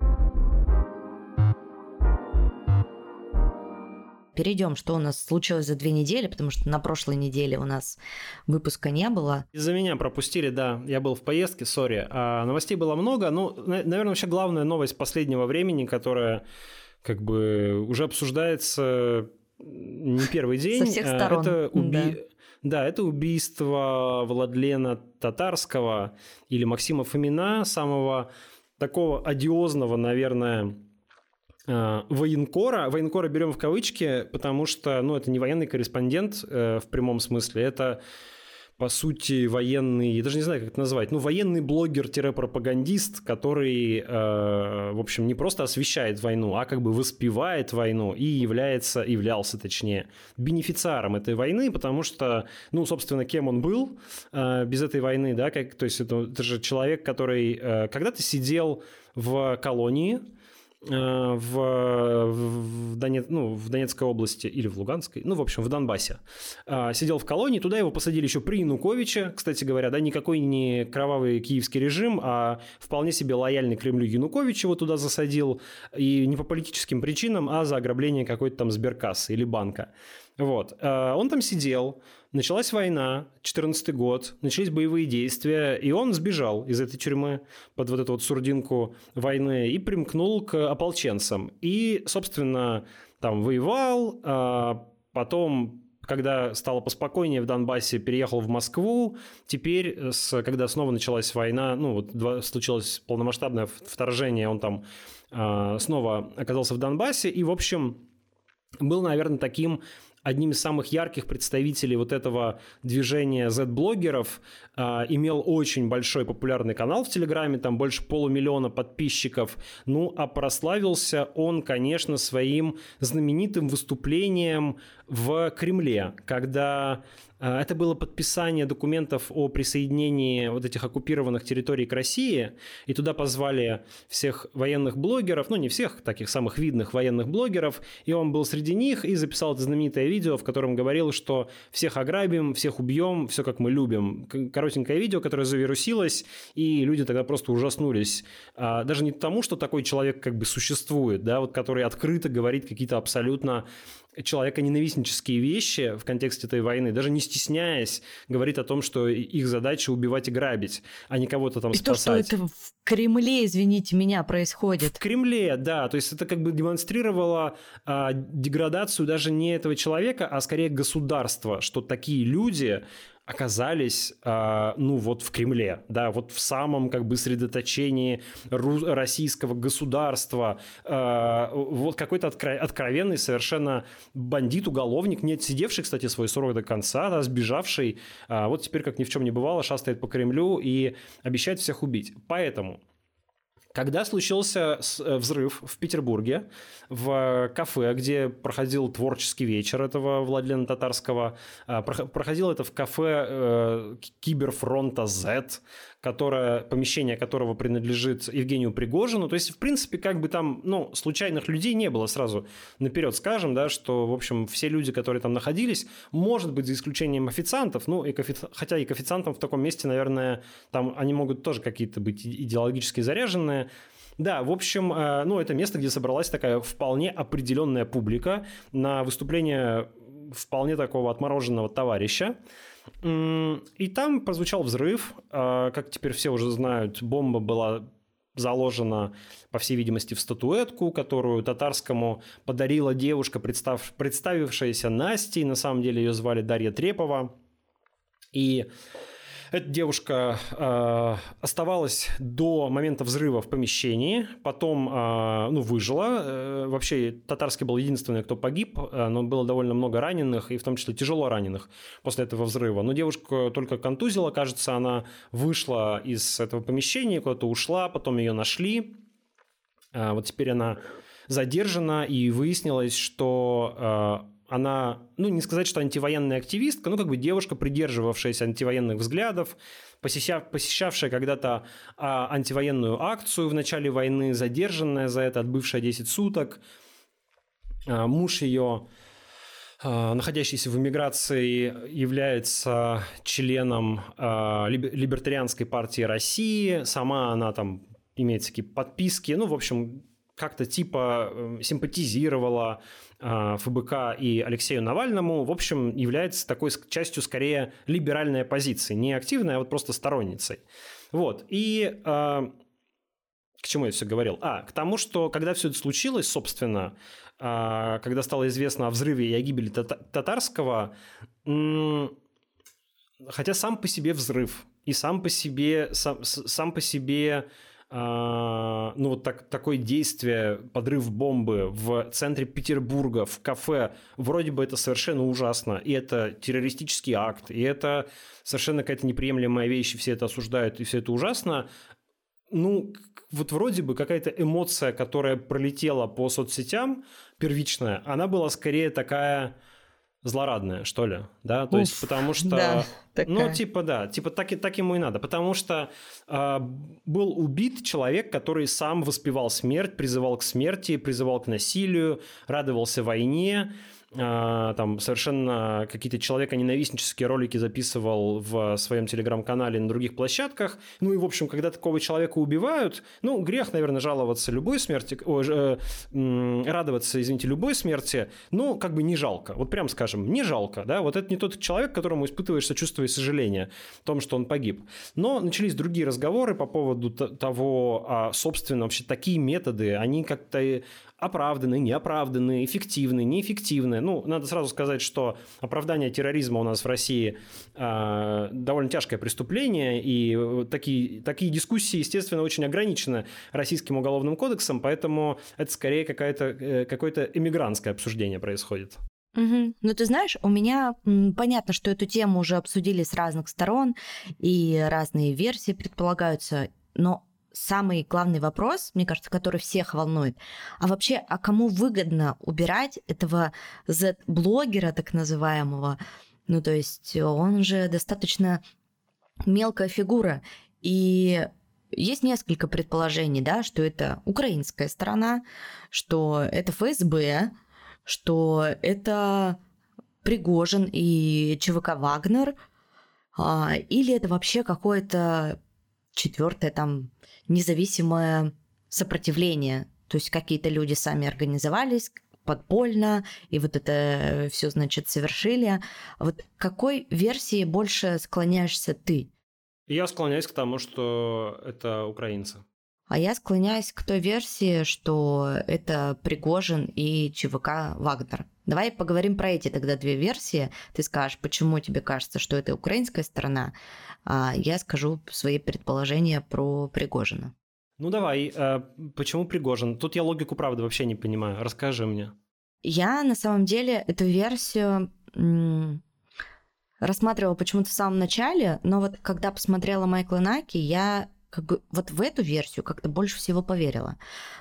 Перейдем, что у нас случилось за две недели, потому что на прошлой неделе у нас выпуска не было. Из-за меня пропустили, да. Я был в поездке, сори. А новостей было много. Ну, наверное, вообще главная новость последнего времени, которая как бы уже обсуждается не первый день. Со всех а, сторон. Это уби... да. Да, это убийство Владлена Татарского или Максима Фомина, самого такого одиозного, наверное, военкора. Военкора берем в кавычки, потому что, ну, это не военный корреспондент э, в прямом смысле, это по сути, военный, я даже не знаю, как это назвать, ну, военный блогер-пропагандист, который, э, в общем, не просто освещает войну, а как бы воспевает войну и является, являлся, точнее, бенефициаром этой войны, потому что, ну, собственно, кем он был э, без этой войны, да, как, то есть это, это же человек, который э, когда-то сидел в колонии, Э, в, в, Донец, ну, в Донецкой области или в Луганской, ну, в общем, в Донбассе. А, сидел в колонии, туда его посадили еще при Януковиче, кстати говоря, да, никакой не кровавый киевский режим, а вполне себе лояльный Кремлю Янукович его туда засадил, и не по политическим причинам, а за ограбление какой-то там сберкассы или банка. Вот. А, он там сидел, Началась война, 14 год, начались боевые действия, и он сбежал из этой тюрьмы под вот эту вот сурдинку войны и примкнул к ополченцам. И, собственно, там воевал, а потом когда стало поспокойнее в Донбассе, переехал в Москву. Теперь, с, когда снова началась война, ну, вот случилось полномасштабное вторжение, он там э, снова оказался в Донбассе. И, в общем, был, наверное, таким одним из самых ярких представителей вот этого движения Z-блогеров, э, имел очень большой популярный канал в Телеграме, там больше полумиллиона подписчиков. Ну, а прославился он, конечно, своим знаменитым выступлением в Кремле, когда это было подписание документов о присоединении вот этих оккупированных территорий к России, и туда позвали всех военных блогеров, ну не всех, таких самых видных военных блогеров, и он был среди них и записал это знаменитое видео, в котором говорил, что всех ограбим, всех убьем, все как мы любим. Коротенькое видео, которое завирусилось, и люди тогда просто ужаснулись. А, даже не тому, что такой человек как бы существует, да, вот который открыто говорит какие-то абсолютно человеконенавистнические вещи в контексте этой войны, даже не стесняясь, говорит о том, что их задача убивать и грабить, а не кого-то там и спасать. то, что это в Кремле, извините меня, происходит. В Кремле, да. То есть это как бы демонстрировало а, деградацию даже не этого человека, а скорее государства, что такие люди оказались, э, ну, вот в Кремле, да, вот в самом как бы средоточении ру- российского государства, э, вот какой-то откро- откровенный совершенно бандит-уголовник, не отсидевший, кстати, свой срок до конца, да, сбежавший, э, вот теперь, как ни в чем не бывало, шастает по Кремлю и обещает всех убить. Поэтому когда случился э, взрыв в Петербурге, в кафе, где проходил творческий вечер этого Владлена Татарского, а, проходил это в кафе э, Киберфронта Z, которое, помещение которого принадлежит Евгению Пригожину. То есть, в принципе, как бы там, ну, случайных людей не было сразу наперед скажем, да, что, в общем, все люди, которые там находились, может быть, за исключением официантов, ну, и кофи... хотя и к официантам в таком месте, наверное, там они могут тоже какие-то быть идеологически заряженные, да, в общем, э, ну, это место, где собралась такая вполне определенная публика на выступление вполне такого отмороженного товарища. И там прозвучал взрыв. А, как теперь все уже знают, бомба была заложена, по всей видимости, в статуэтку, которую татарскому подарила девушка, представ... представившаяся Настей. На самом деле ее звали Дарья Трепова. И эта девушка э, оставалась до момента взрыва в помещении, потом э, ну, выжила. Э, вообще Татарский был единственный, кто погиб, э, но было довольно много раненых, и в том числе тяжело раненых после этого взрыва. Но девушка только контузила, кажется, она вышла из этого помещения, куда-то ушла, потом ее нашли. Э, вот теперь она задержана, и выяснилось, что э, она, ну, не сказать, что антивоенная активистка, но как бы девушка, придерживавшаяся антивоенных взглядов, посещав, посещавшая когда-то а, антивоенную акцию в начале войны, задержанная за это, отбывшая 10 суток. А, муж ее а, находящийся в эмиграции, является членом а, Либертарианской партии России. Сама она там имеет такие подписки. Ну, в общем, как-то типа э, симпатизировала ФБК и Алексею Навальному, в общем, является такой частью скорее либеральной оппозиции, не активной, а вот просто сторонницей. Вот. И а, к чему я все говорил? А, к тому, что когда все это случилось, собственно, а, когда стало известно о взрыве и о гибели Татарского, хотя сам по себе взрыв и сам по себе, сам, сам по себе а, ну вот так, такое действие, подрыв бомбы в центре Петербурга, в кафе, вроде бы это совершенно ужасно, и это террористический акт, и это совершенно какая-то неприемлемая вещь, и все это осуждают, и все это ужасно, ну, вот вроде бы какая-то эмоция, которая пролетела по соцсетям, первичная, она была скорее такая, злорадная, что ли, да, то Уф, есть потому что, да, ну типа да, типа так, и, так ему и надо, потому что э, был убит человек, который сам воспевал смерть, призывал к смерти, призывал к насилию, радовался войне, там совершенно какие-то человеконенавистнические ролики записывал в своем телеграм-канале на других площадках. Ну и, в общем, когда такого человека убивают, ну, грех, наверное, жаловаться любой смерти, о, э, радоваться, извините, любой смерти, ну, как бы не жалко. Вот прям скажем, не жалко, да, вот это не тот человек, которому испытываешь сочувствие и сожаление о том, что он погиб. Но начались другие разговоры по поводу того, а, собственно, вообще такие методы, они как-то оправданы, неоправданные, эффективные, неэффективные. Ну, надо сразу сказать, что оправдание терроризма у нас в России э, довольно тяжкое преступление, и такие, такие дискуссии, естественно, очень ограничены Российским уголовным кодексом, поэтому это скорее какое-то э, какое эмигрантское обсуждение происходит. Угу. Ну, ты знаешь, у меня понятно, что эту тему уже обсудили с разных сторон, и разные версии предполагаются, но самый главный вопрос, мне кажется, который всех волнует. А вообще, а кому выгодно убирать этого Z-блогера, так называемого? Ну, то есть он же достаточно мелкая фигура. И есть несколько предположений, да, что это украинская сторона, что это ФСБ, что это Пригожин и ЧВК Вагнер, а, или это вообще какое-то четвертое там независимое сопротивление. То есть какие-то люди сами организовались подпольно, и вот это все, значит, совершили. Вот какой версии больше склоняешься ты? Я склоняюсь к тому, что это украинцы. А я склоняюсь к той версии, что это Пригожин и ЧВК Вагнер. Давай поговорим про эти тогда две версии. Ты скажешь, почему тебе кажется, что это украинская сторона, а я скажу свои предположения про Пригожина. Ну давай, э, почему Пригожин? Тут я логику правды вообще не понимаю. Расскажи мне. Я на самом деле эту версию рассматривала почему-то в самом начале, но вот когда посмотрела Майкла Наки, я как бы вот в эту версию как-то больше всего поверила.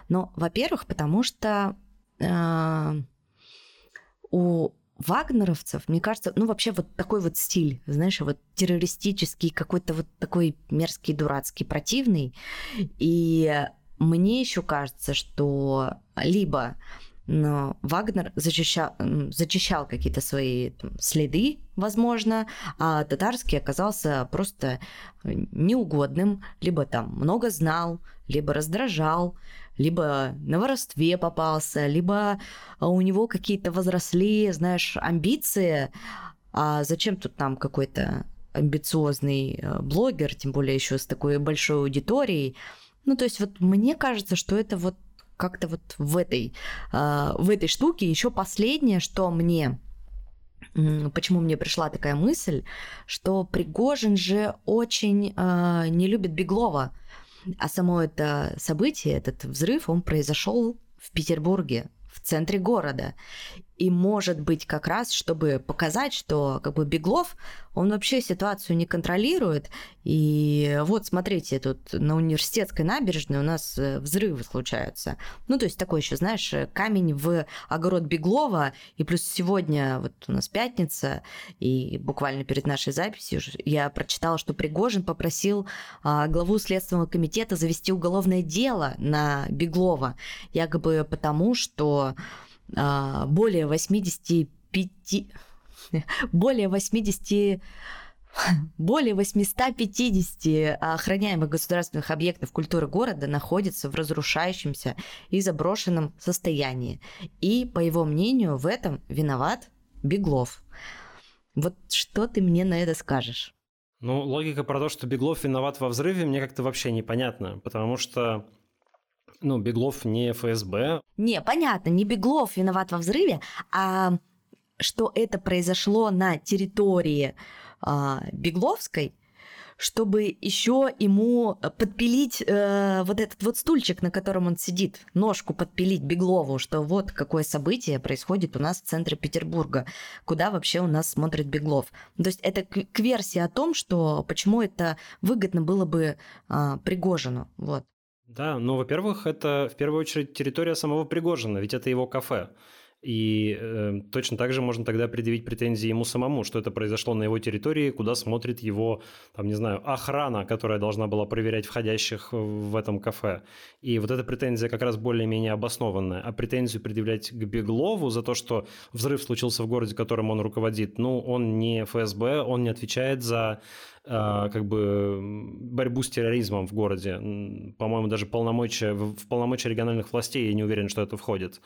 Но, во-первых, потому что э, у вагнеровцев, мне кажется, ну вообще вот такой вот стиль, знаешь, вот террористический, какой-то вот такой мерзкий, дурацкий, противный. И мне еще кажется, что либо но Вагнер зачищал, зачищал какие-то свои там, следы, возможно, а татарский оказался просто неугодным, либо там много знал, либо раздражал, либо на воровстве попался, либо у него какие-то возросли, знаешь, амбиции. А зачем тут нам какой-то амбициозный э, блогер, тем более еще с такой большой аудиторией? Ну, то есть вот мне кажется, что это вот как-то вот в этой, э, в этой штуке. Еще последнее, что мне почему мне пришла такая мысль, что Пригожин же очень э, не любит Беглова, а само это событие, этот взрыв, он произошел в Петербурге, в центре города. И может быть как раз, чтобы показать, что как бы Беглов, он вообще ситуацию не контролирует. И вот смотрите, тут на университетской набережной у нас э, взрывы случаются. Ну, то есть такой еще, знаешь, камень в огород Беглова. И плюс сегодня, вот у нас пятница, и буквально перед нашей записью я прочитала, что Пригожин попросил а, главу Следственного комитета завести уголовное дело на Беглова, якобы потому, что более 85 более 80 более 850 охраняемых государственных объектов культуры города находятся в разрушающемся и заброшенном состоянии. И, по его мнению, в этом виноват Беглов. Вот что ты мне на это скажешь? Ну, логика про то, что Беглов виноват во взрыве, мне как-то вообще непонятно, потому что ну, Беглов не ФСБ. Не, понятно, не Беглов виноват во взрыве, а что это произошло на территории а, Бегловской, чтобы еще ему подпилить э, вот этот вот стульчик, на котором он сидит, ножку подпилить Беглову, что вот какое событие происходит у нас в центре Петербурга, куда вообще у нас смотрит Беглов. То есть это к, версии о том, что почему это выгодно было бы э, Пригожину. Вот. Да, ну, во-первых, это в первую очередь территория самого Пригожина, ведь это его кафе. И э, точно так же можно тогда предъявить претензии ему самому, что это произошло на его территории, куда смотрит его, там, не знаю, охрана, которая должна была проверять входящих в этом кафе. И вот эта претензия как раз более-менее обоснованная. А претензию предъявлять к Беглову за то, что взрыв случился в городе, которым он руководит, ну, он не ФСБ, он не отвечает за а, как бы борьбу с терроризмом в городе. По-моему, даже полномочия, в полномочия региональных властей я не уверен, что это входит.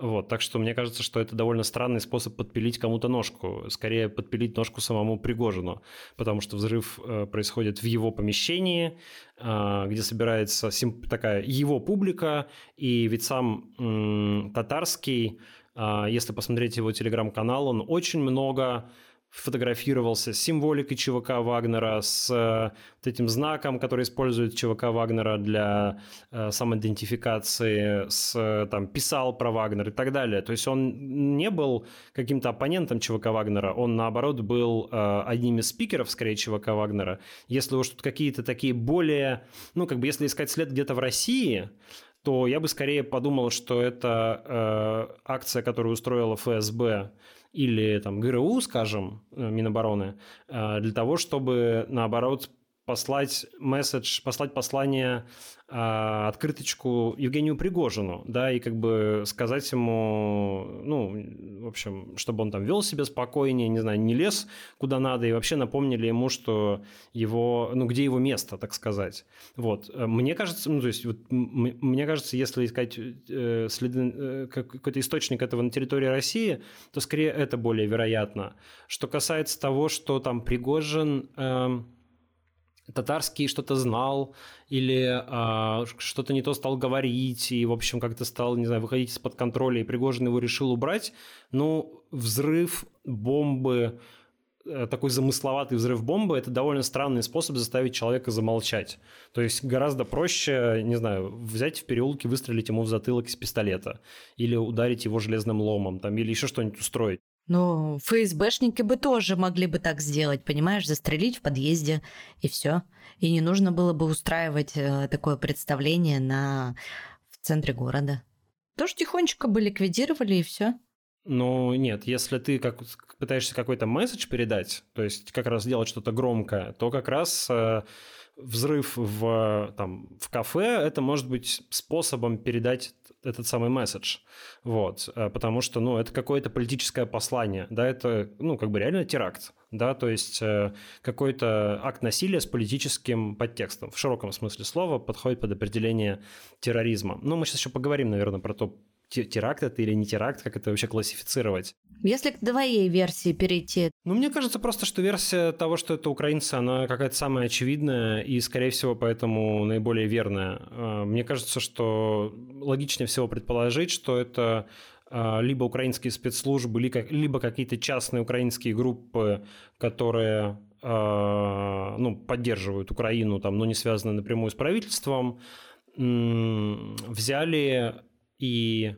Вот, так что мне кажется, что это довольно странный способ подпилить кому-то ножку. Скорее подпилить ножку самому Пригожину, потому что взрыв э, происходит в его помещении, э, где собирается такая его публика, и ведь сам э, татарский, э, если посмотреть его телеграм-канал, он очень много фотографировался с символикой ЧВК Вагнера, с э, вот этим знаком, который использует ЧВК Вагнера для э, самоидентификации, с, э, там, писал про Вагнер и так далее. То есть он не был каким-то оппонентом ЧВК Вагнера, он, наоборот, был э, одним из спикеров, скорее, ЧВК Вагнера. Если уж тут какие-то такие более... Ну, как бы, если искать след где-то в России, то я бы скорее подумал, что это э, акция, которую устроила ФСБ или там ГРУ, скажем, э, Минобороны, э, для того, чтобы, наоборот, послать месседж, послать послание а, открыточку Евгению Пригожину, да, и как бы сказать ему, ну, в общем, чтобы он там вел себя спокойнее, не знаю, не лез куда надо, и вообще напомнили ему, что его, ну, где его место, так сказать. Вот. Мне кажется, ну, то есть, вот, мне кажется, если искать э, следы, э, какой-то источник этого на территории России, то скорее это более вероятно. Что касается того, что там Пригожин... Э, татарский что-то знал или а, что-то не то стал говорить и, в общем, как-то стал, не знаю, выходить из-под контроля, и Пригожин его решил убрать, ну, взрыв бомбы, э, такой замысловатый взрыв бомбы – это довольно странный способ заставить человека замолчать. То есть гораздо проще, не знаю, взять в переулке, выстрелить ему в затылок из пистолета или ударить его железным ломом, там, или еще что-нибудь устроить. Ну, ФСБшники бы тоже могли бы так сделать, понимаешь, застрелить в подъезде и все. И не нужно было бы устраивать э, такое представление на в центре города. Тоже тихонечко бы ликвидировали и все. Ну, нет, если ты как, пытаешься какой-то месседж передать, то есть как раз делать что-то громкое, то как раз э, взрыв в, там, в кафе это может быть способом передать этот самый месседж. Вот. Э, потому что, ну, это какое-то политическое послание, да, это, ну, как бы реально теракт, да, то есть э, какой-то акт насилия с политическим подтекстом, в широком смысле слова, подходит под определение терроризма. Ну, мы сейчас еще поговорим, наверное, про то, теракт это или не теракт, как это вообще классифицировать. Если к твоей версии перейти. Ну, мне кажется просто, что версия того, что это украинцы, она какая-то самая очевидная и, скорее всего, поэтому наиболее верная. А, мне кажется, что логичнее всего предположить, что это а, либо украинские спецслужбы, либо какие-то частные украинские группы, которые а, ну, поддерживают Украину, там, но не связаны напрямую с правительством, взяли и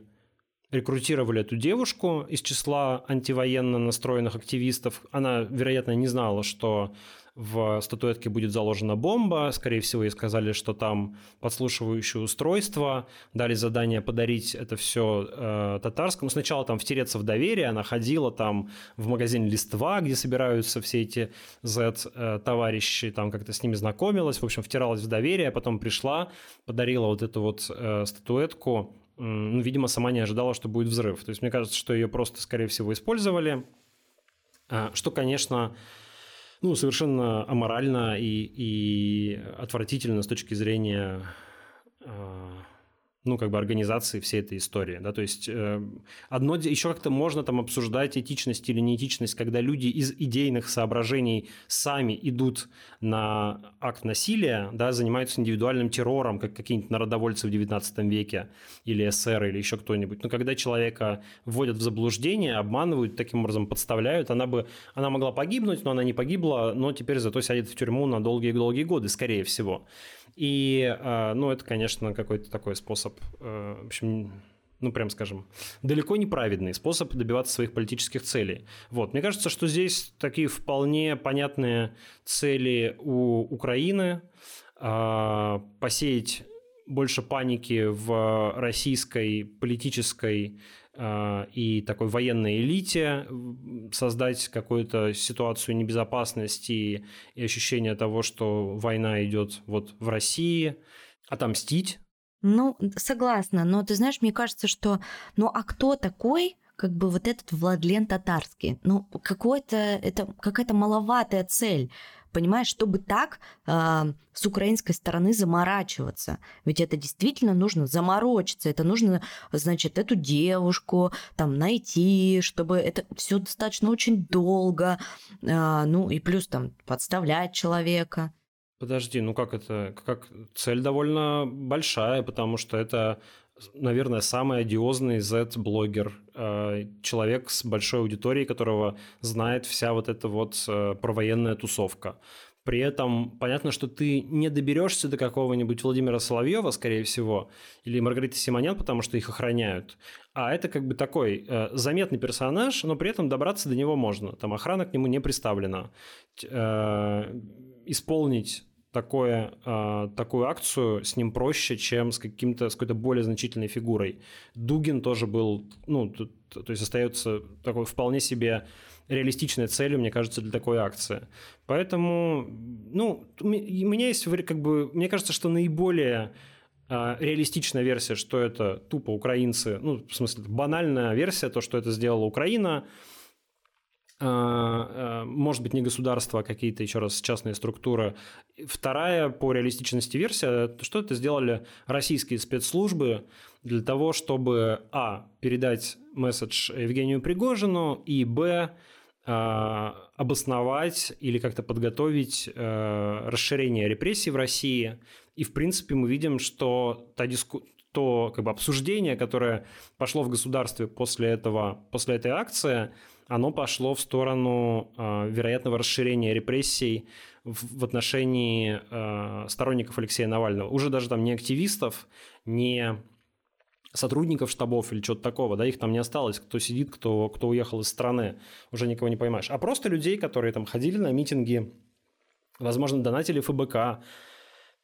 рекрутировали эту девушку из числа антивоенно настроенных активистов. Она, вероятно, не знала, что в статуэтке будет заложена бомба. Скорее всего, ей сказали, что там подслушивающее устройство. Дали задание подарить это все э, татарскому. Сначала там втереться в доверие. Она ходила там в магазин Листва, где собираются все эти Z-товарищи. Э, там как-то с ними знакомилась. В общем, втиралась в доверие. А потом пришла, подарила вот эту вот э, статуэтку ну, видимо, сама не ожидала, что будет взрыв. То есть мне кажется, что ее просто, скорее всего, использовали, а, что, конечно, ну, совершенно аморально и, и отвратительно с точки зрения а, ну, как бы организации всей этой истории, да, то есть э, одно, еще как-то можно там обсуждать этичность или неэтичность, когда люди из идейных соображений сами идут на акт насилия, да, занимаются индивидуальным террором, как какие-нибудь народовольцы в 19 веке, или СССР, или еще кто-нибудь, но когда человека вводят в заблуждение, обманывают, таким образом подставляют, она бы, она могла погибнуть, но она не погибла, но теперь зато сядет в тюрьму на долгие-долгие годы, скорее всего. И, а, ну, это, конечно, какой-то такой способ, э, в общем, ну, прям скажем, далеко не праведный способ добиваться своих политических целей. Вот. Мне кажется, что здесь такие вполне понятные цели у Украины. А, посеять больше паники в российской политической э, и такой военной элите, создать какую-то ситуацию небезопасности и ощущение того, что война идет вот в России, отомстить. Ну, согласна, но ты знаешь, мне кажется, что ну а кто такой, как бы вот этот Владлен Татарский? Ну, какой-то, это какая-то маловатая цель понимаешь, чтобы так э, с украинской стороны заморачиваться. Ведь это действительно нужно заморочиться, это нужно, значит, эту девушку там найти, чтобы это все достаточно очень долго, э, ну и плюс там подставлять человека. Подожди, ну как это, как цель довольно большая, потому что это наверное, самый одиозный Z-блогер, э, человек с большой аудиторией, которого знает вся вот эта вот э, провоенная тусовка. При этом понятно, что ты не доберешься до какого-нибудь Владимира Соловьева, скорее всего, или Маргариты Симонян, потому что их охраняют. А это как бы такой э, заметный персонаж, но при этом добраться до него можно. Там охрана к нему не представлена. Э, исполнить такое, э, такую акцию с ним проще, чем с, каким-то, с какой-то более значительной фигурой. Дугин тоже был, ну, тут, то есть остается такой вполне себе реалистичной целью, мне кажется, для такой акции. Поэтому, ну, у меня есть, как бы, мне кажется, что наиболее э, реалистичная версия, что это тупо украинцы, ну, в смысле, банальная версия, то, что это сделала Украина – а, а, может быть, не государство, а какие-то, еще раз, частные структуры. Вторая по реалистичности версия, что это сделали российские спецслужбы для того, чтобы, а, передать месседж Евгению Пригожину, и, б, а, обосновать или как-то подготовить расширение репрессий в России. И, в принципе, мы видим, что та диску то как бы, обсуждение, которое пошло в государстве после, этого, после этой акции – оно пошло в сторону э, вероятного расширения репрессий в, в отношении э, сторонников Алексея Навального. Уже даже там не активистов, не сотрудников штабов или что-то такого, да, их там не осталось, кто сидит, кто, кто уехал из страны, уже никого не поймаешь, а просто людей, которые там ходили на митинги, возможно, донатили ФБК,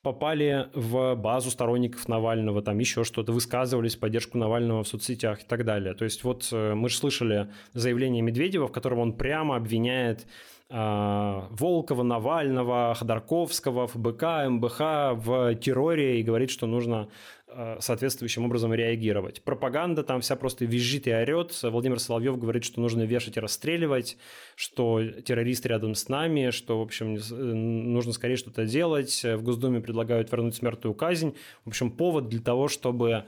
попали в базу сторонников Навального, там еще что-то, высказывались в поддержку Навального в соцсетях и так далее. То есть вот э, мы же слышали заявление Медведева, в котором он прямо обвиняет Волкова, Навального, Ходорковского, ФБК, МБХ в терроре и говорит, что нужно а, соответствующим образом реагировать. Пропаганда там вся просто визжит и орет. Владимир Соловьев говорит, что нужно вешать и расстреливать, что террорист рядом с нами, что, в общем, э, нужно скорее что-то делать. В Госдуме предлагают вернуть смертную казнь. В общем, повод для того, чтобы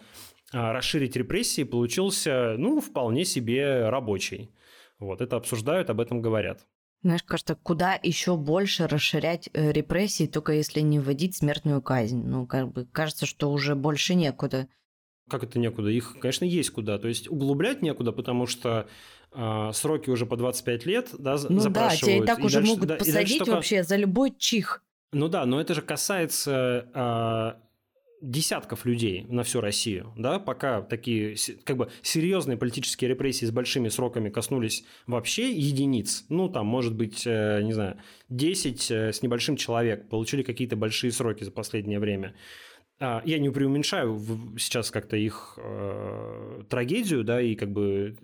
а, расширить репрессии, получился, ну, вполне себе рабочий. Вот, это обсуждают, об этом говорят. Знаешь, кажется, куда еще больше расширять э, репрессии, только если не вводить смертную казнь. Ну, как бы кажется, что уже больше некуда. Как это некуда? Их, конечно, есть куда. То есть углублять некуда, потому что э, сроки уже по 25 лет, да, ну запрашивают. да, тебя и так и уже дальше, могут да, посадить только... вообще за любой чих. Ну да, но это же касается э, десятков людей на всю Россию, да, пока такие как бы серьезные политические репрессии с большими сроками коснулись вообще единиц, ну, там, может быть, э, не знаю, 10 э, с небольшим человек получили какие-то большие сроки за последнее время. А, я не преуменьшаю сейчас как-то их э, трагедию, да, и как бы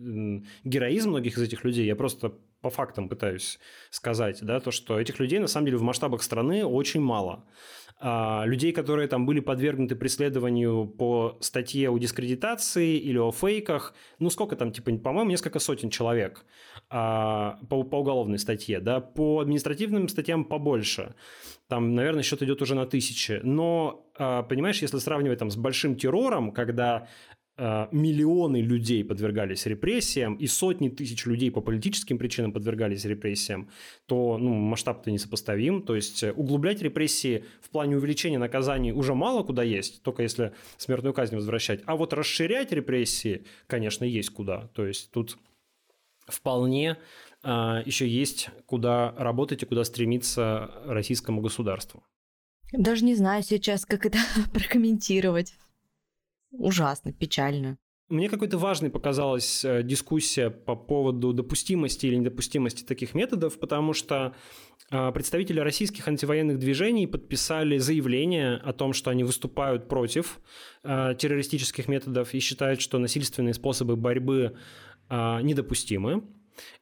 героизм многих из этих людей. Я просто по фактам пытаюсь сказать, да, то, что этих людей на самом деле в масштабах страны очень мало. А, людей, которые там были подвергнуты преследованию по статье о дискредитации или о фейках, ну сколько там, типа, по-моему, несколько сотен человек а, по, по уголовной статье, да, по административным статьям побольше, там, наверное, счет идет уже на тысячи, но, а, понимаешь, если сравнивать там с большим террором, когда миллионы людей подвергались репрессиям и сотни тысяч людей по политическим причинам подвергались репрессиям, то ну, масштаб-то несопоставим. То есть э, углублять репрессии в плане увеличения наказаний уже мало куда есть, только если смертную казнь возвращать. А вот расширять репрессии, конечно, есть куда. То есть тут вполне а, еще есть куда работать и куда стремиться российскому государству. Даже не знаю сейчас, как это прокомментировать ужасно, печально. мне какой-то важной показалась э, дискуссия по поводу допустимости или недопустимости таких методов, потому что э, представители российских антивоенных движений подписали заявление о том, что они выступают против э, террористических методов и считают, что насильственные способы борьбы недопустимы.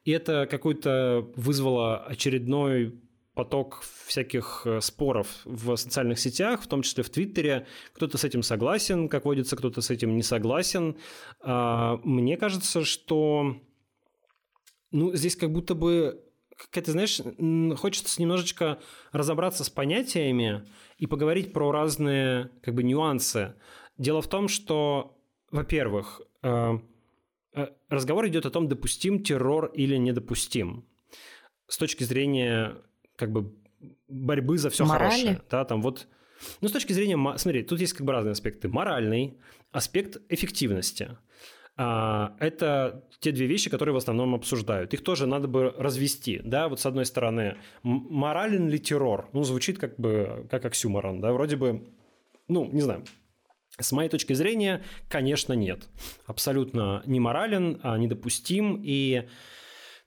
И это какой-то вызвало очередной поток всяких э, споров в социальных сетях, в том числе в Твиттере. Кто-то с этим согласен, как водится, кто-то с этим не согласен. А, мне кажется, что ну, здесь как будто бы какая-то, знаешь, хочется немножечко разобраться с понятиями и поговорить про разные как бы нюансы. Дело в том, что, во-первых, э, э, разговор идет о том, допустим террор или недопустим. С точки зрения как бы борьбы за все Морали? хорошее. Да, там вот, ну, с точки зрения, смотри, тут есть как бы разные аспекты. Моральный, аспект эффективности. А, это те две вещи, которые в основном обсуждают. Их тоже надо бы развести, да, вот с одной стороны, морален ли террор? Ну, звучит как бы как оксюморон, да, вроде бы, ну, не знаю, с моей точки зрения, конечно, нет. Абсолютно не морален, а недопустим, и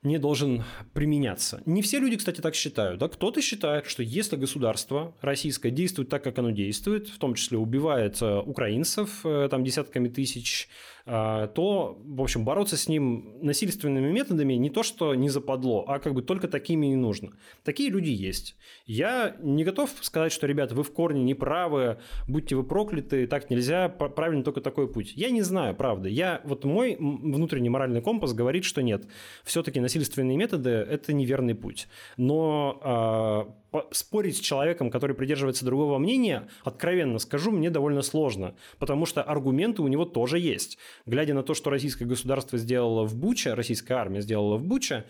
не должен применяться. Не все люди, кстати, так считают. Да? Кто-то считает, что если государство российское действует так, как оно действует, в том числе убивает э, украинцев э, там, десятками тысяч, то, в общем, бороться с ним насильственными методами не то, что не западло, а как бы только такими и нужно. Такие люди есть. Я не готов сказать, что, ребята, вы в корне не правы, будьте вы прокляты, так нельзя, правильно только такой путь. Я не знаю, правда. Я, вот мой внутренний моральный компас говорит, что нет. Все-таки насильственные методы – это неверный путь. Но а, спорить с человеком, который придерживается другого мнения, откровенно скажу, мне довольно сложно, потому что аргументы у него тоже есть. Глядя на то, что российское государство сделало в Буче, российская армия сделала в Буче,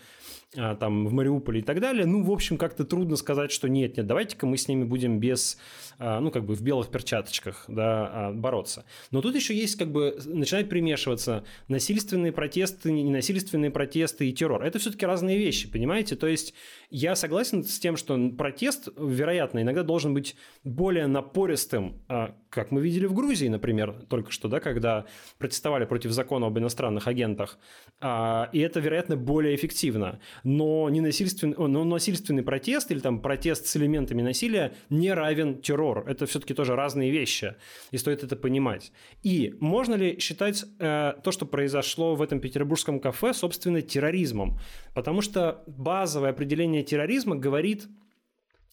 там в Мариуполе и так далее, ну, в общем, как-то трудно сказать, что нет, нет, давайте-ка мы с ними будем без, а, ну, как бы в белых перчаточках, да, а, бороться. Но тут еще есть, как бы, начинают примешиваться насильственные протесты, ненасильственные протесты и террор. Это все-таки разные вещи, понимаете? То есть я согласен с тем, что протест, вероятно, иногда должен быть более напористым, как мы видели в Грузии, например, только что, да, когда протестовали против закона об иностранных агентах, и это, вероятно, более эффективно но, не насильственный, но насильственный протест или там протест с элементами насилия не равен террор. Это все-таки тоже разные вещи, и стоит это понимать. И можно ли считать э, то, что произошло в этом петербургском кафе, собственно, терроризмом? Потому что базовое определение терроризма говорит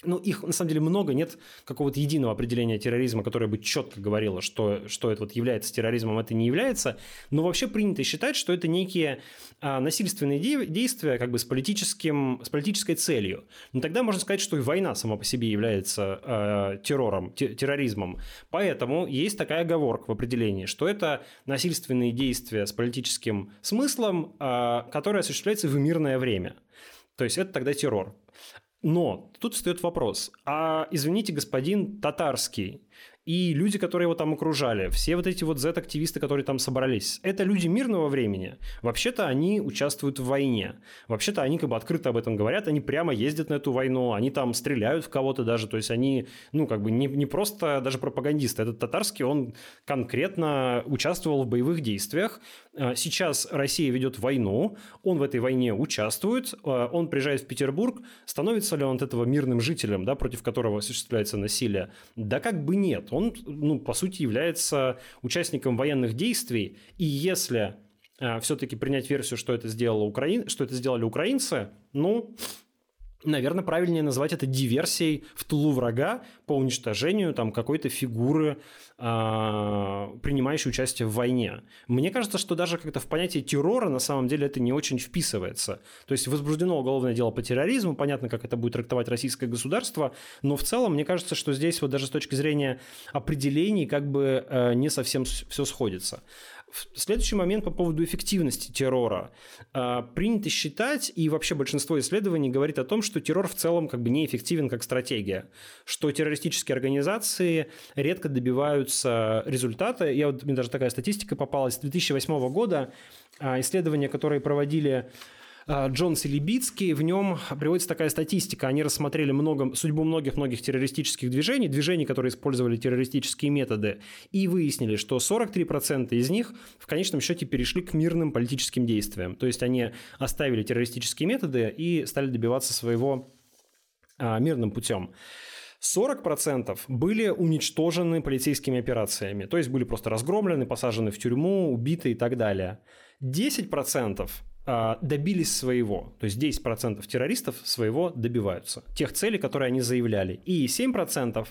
ну, их на самом деле много, нет какого-то единого определения терроризма, которое бы четко говорило, что, что это вот является терроризмом, это не является. Но вообще принято считать, что это некие а, насильственные де- действия как бы с, политическим, с политической целью. Но тогда можно сказать, что и война сама по себе является а, террором, те- терроризмом. Поэтому есть такая оговорка в определении, что это насильственные действия с политическим смыслом, а, которые осуществляются в мирное время. То есть это тогда террор. Но тут встает вопрос, а извините, господин Татарский и люди, которые его там окружали, все вот эти вот Z-активисты, которые там собрались, это люди мирного времени. Вообще-то они участвуют в войне. Вообще-то они как бы открыто об этом говорят, они прямо ездят на эту войну, они там стреляют в кого-то даже, то есть они, ну, как бы не, не просто даже пропагандисты. Этот татарский, он конкретно участвовал в боевых действиях. А, сейчас Россия ведет войну, он в этой войне участвует, а, он приезжает в Петербург, становится ли он от этого мирным жителем, да, против которого осуществляется насилие? Да как бы нет он, ну, по сути, является участником военных действий. И если э, все-таки принять версию, что это, сделала Украин... что это сделали украинцы, ну, наверное, правильнее назвать это диверсией в тылу врага по уничтожению там какой-то фигуры, э, принимающей участие в войне. Мне кажется, что даже как-то в понятие террора на самом деле это не очень вписывается. То есть возбуждено уголовное дело по терроризму, понятно, как это будет трактовать российское государство, но в целом мне кажется, что здесь вот даже с точки зрения определений как бы э, не совсем все сходится. Следующий момент по поводу эффективности террора. А, принято считать, и вообще большинство исследований говорит о том, что террор в целом как бы неэффективен как стратегия, что террористические организации редко добиваются результата. Я вот, мне даже такая статистика попалась. С 2008 года а, исследования, которые проводили а, Джон Селебицкий, в нем приводится такая статистика. Они рассмотрели много, судьбу многих-многих террористических движений, движений, которые использовали террористические методы, и выяснили, что 43% из них в конечном счете перешли к мирным политическим действиям. То есть они оставили террористические методы и стали добиваться своего а, мирным путем. 40% были уничтожены полицейскими операциями, то есть были просто разгромлены, посажены в тюрьму, убиты и так далее. 10% а, добились своего, то есть 10% террористов своего добиваются, тех целей, которые они заявляли. И 7%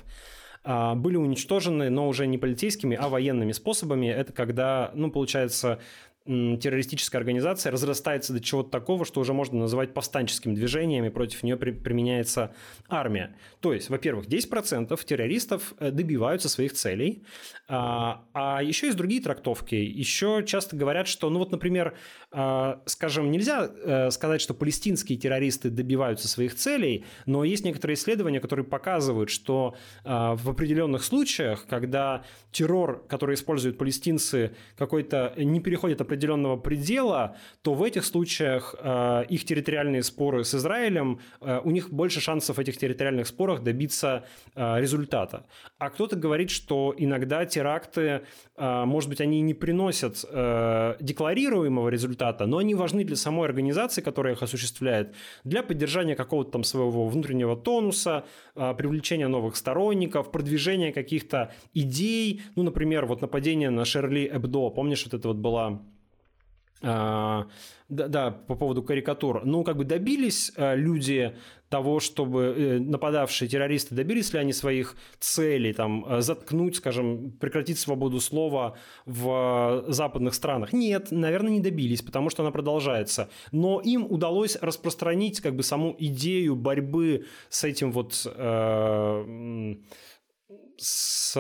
а, были уничтожены, но уже не полицейскими, а военными способами. Это когда, ну, получается, террористическая организация разрастается до чего-то такого, что уже можно называть повстанческим движением, и против нее при, применяется армия. То есть, во-первых, 10% террористов э, добиваются своих целей, а, а еще есть другие трактовки. Еще часто говорят, что, ну вот, например, а, скажем, нельзя э, сказать, что палестинские террористы добиваются своих целей, но есть некоторые исследования, которые показывают, что в определенных случаях, когда террор, который используют палестинцы, какой-то не переходит определенного предела, то в этих случаях э, их территориальные споры с Израилем, э, у них больше шансов в этих территориальных спорах добиться э, результата. А кто-то говорит, что иногда теракты, э, может быть, они не приносят э, декларируемого результата, но они важны для самой организации, которая их осуществляет, для поддержания какого-то там своего внутреннего тонуса, э, привлечения новых сторонников, продвижения каких-то идей. Ну, например, вот нападение на Шерли Эбдо, помнишь, вот это вот была да, да, по поводу карикатур. Ну, как бы добились а, люди того, чтобы э, нападавшие террористы, добились ли они своих целей, там, а, заткнуть, скажем, прекратить свободу слова в западных странах? Нет, наверное, не добились, потому что она продолжается. Но им удалось распространить как бы саму идею борьбы с этим вот... Э, с,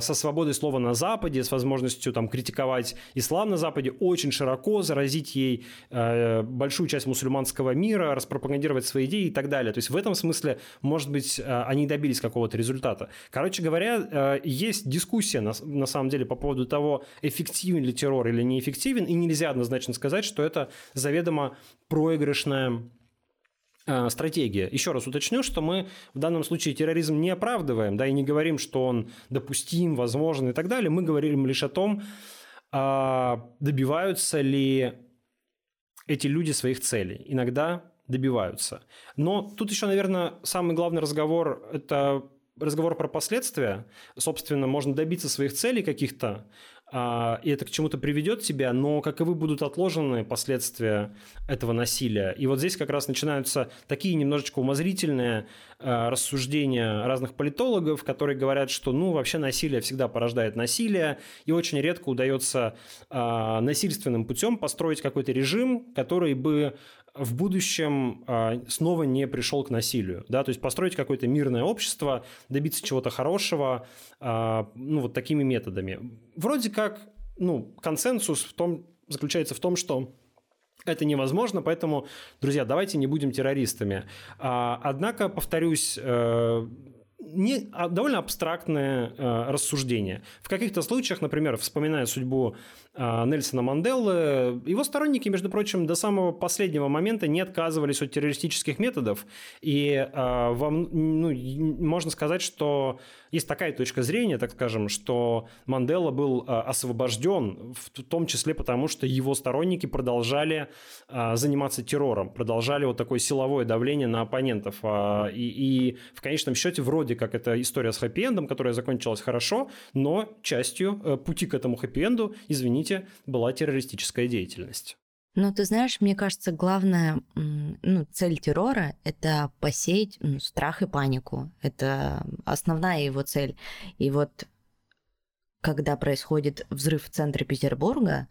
со свободой слова на Западе, с возможностью там, критиковать ислам на Западе очень широко, заразить ей э, большую часть мусульманского мира, распропагандировать свои идеи и так далее. То есть в этом смысле, может быть, э, они добились какого-то результата. Короче говоря, э, есть дискуссия на, на самом деле по поводу того, эффективен ли террор или неэффективен, и нельзя однозначно сказать, что это заведомо проигрышная Э, стратегия. Еще раз уточню, что мы в данном случае терроризм не оправдываем, да, и не говорим, что он допустим, возможен и так далее. Мы говорим лишь о том, а, добиваются ли эти люди своих целей. Иногда добиваются. Но тут еще, наверное, самый главный разговор – это разговор про последствия. Собственно, можно добиться своих целей каких-то, и это к чему-то приведет тебя, но каковы будут отложенные последствия этого насилия. И вот здесь как раз начинаются такие немножечко умозрительные а, рассуждения разных политологов, которые говорят, что ну вообще насилие всегда порождает насилие, и очень редко удается а, насильственным путем построить какой-то режим, который бы в будущем а, снова не пришел к насилию. Да? То есть построить какое-то мирное общество, добиться чего-то хорошего, а, ну, вот такими методами. Вроде как ну, консенсус в том, заключается в том, что это невозможно, поэтому, друзья, давайте не будем террористами. А, однако, повторюсь, э, не, а довольно абстрактное э, рассуждение. В каких-то случаях, например, вспоминая судьбу э, Нельсона Манделлы, его сторонники, между прочим, до самого последнего момента не отказывались от террористических методов. И э, вам, ну, можно сказать, что есть такая точка зрения, так скажем, что Манделла был э, освобожден, в том числе потому, что его сторонники продолжали э, заниматься террором, продолжали вот такое силовое давление на оппонентов. Э, и, и в конечном счете вроде как это история с хэппи-эндом, которая закончилась хорошо, но частью э, пути к этому хэппи-энду, извините, была террористическая деятельность. Ну, ты знаешь, мне кажется, главная ну, цель террора – это посеять ну, страх и панику. Это основная его цель. И вот когда происходит взрыв в центре Петербурга,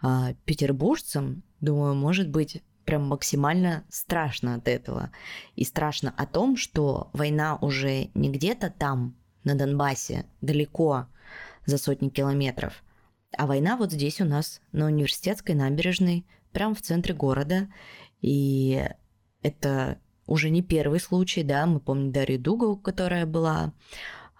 а, петербуржцам, думаю, может быть прям максимально страшно от этого. И страшно о том, что война уже не где-то там, на Донбассе, далеко, за сотни километров, а война вот здесь у нас, на университетской набережной, прямо в центре города. И это уже не первый случай, да, мы помним Дарью Дугу, которая была...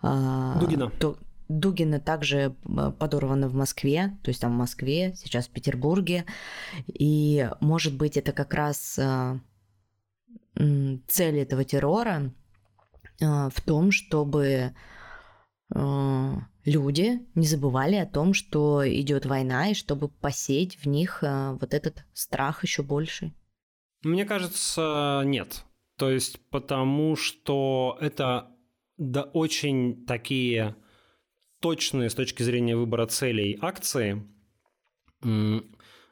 А, Дугина. То, Дугина также подорваны в Москве, то есть там в Москве, сейчас в Петербурге. И, может быть, это как раз цель этого террора в том, чтобы люди не забывали о том, что идет война, и чтобы посеять в них вот этот страх еще больше. Мне кажется, нет. То есть потому что это да, очень такие точные с точки зрения выбора целей акции,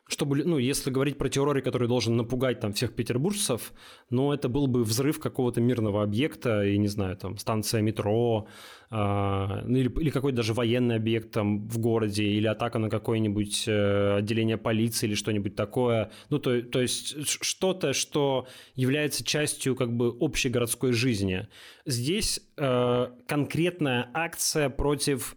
чтобы, ну, если говорить про терроре, который должен напугать там всех петербуржцев, ну, это был бы взрыв какого-то мирного объекта, и, не знаю, там, станция метро, э, или, или какой-то даже военный объект там в городе, или атака на какое-нибудь э, отделение полиции или что-нибудь такое. Ну, то, то есть что-то, что является частью как бы общей городской жизни. Здесь э, конкретная акция против...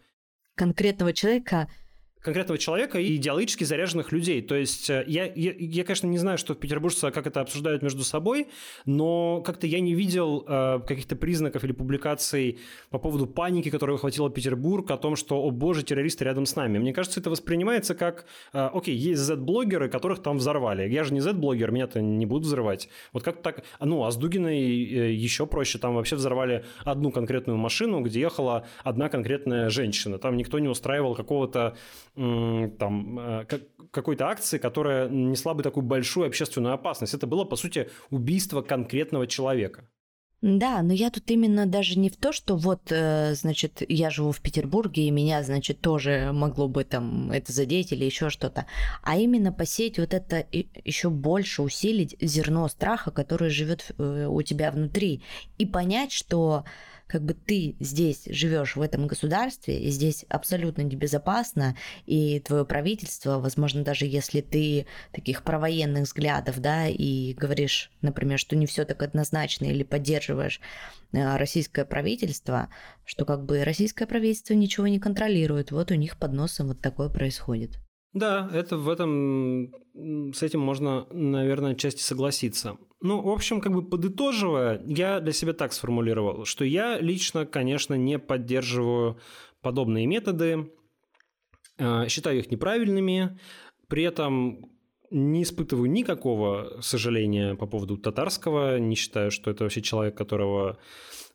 Конкретного человека – конкретного человека и идеологически заряженных людей. То есть э, я, я, я конечно, не знаю, что в петербуржцы как это обсуждают между собой, но как-то я не видел э, каких-то признаков или публикаций по поводу паники, которая охватила Петербург, о том, что, о боже, террористы рядом с нами. Мне кажется, это воспринимается как, э, окей, есть Z-блогеры, которых там взорвали. Я же не Z-блогер, меня-то не будут взрывать. Вот как так, ну, а с Дугиной э, еще проще. Там вообще взорвали одну конкретную машину, где ехала одна конкретная женщина. Там никто не устраивал какого-то там, э, какой-то акции, которая несла бы такую большую общественную опасность. Это было, по сути, убийство конкретного человека. Да, но я тут именно даже не в то, что вот, э, значит, я живу в Петербурге, и меня, значит, тоже могло бы там это задеть или еще что-то, а именно посеять вот это еще больше усилить зерно страха, которое живет э, у тебя внутри, и понять, что как бы ты здесь живешь в этом государстве, и здесь абсолютно небезопасно, и твое правительство, возможно, даже если ты таких провоенных взглядов, да, и говоришь, например, что не все так однозначно, или поддерживаешь э, российское правительство, что как бы российское правительство ничего не контролирует, вот у них под носом вот такое происходит. Да, это в этом, с этим можно, наверное, отчасти согласиться. Ну, в общем, как бы подытоживая, я для себя так сформулировал, что я лично, конечно, не поддерживаю подобные методы, а, считаю их неправильными, при этом не испытываю никакого сожаления по поводу татарского, не считаю, что это вообще человек, которого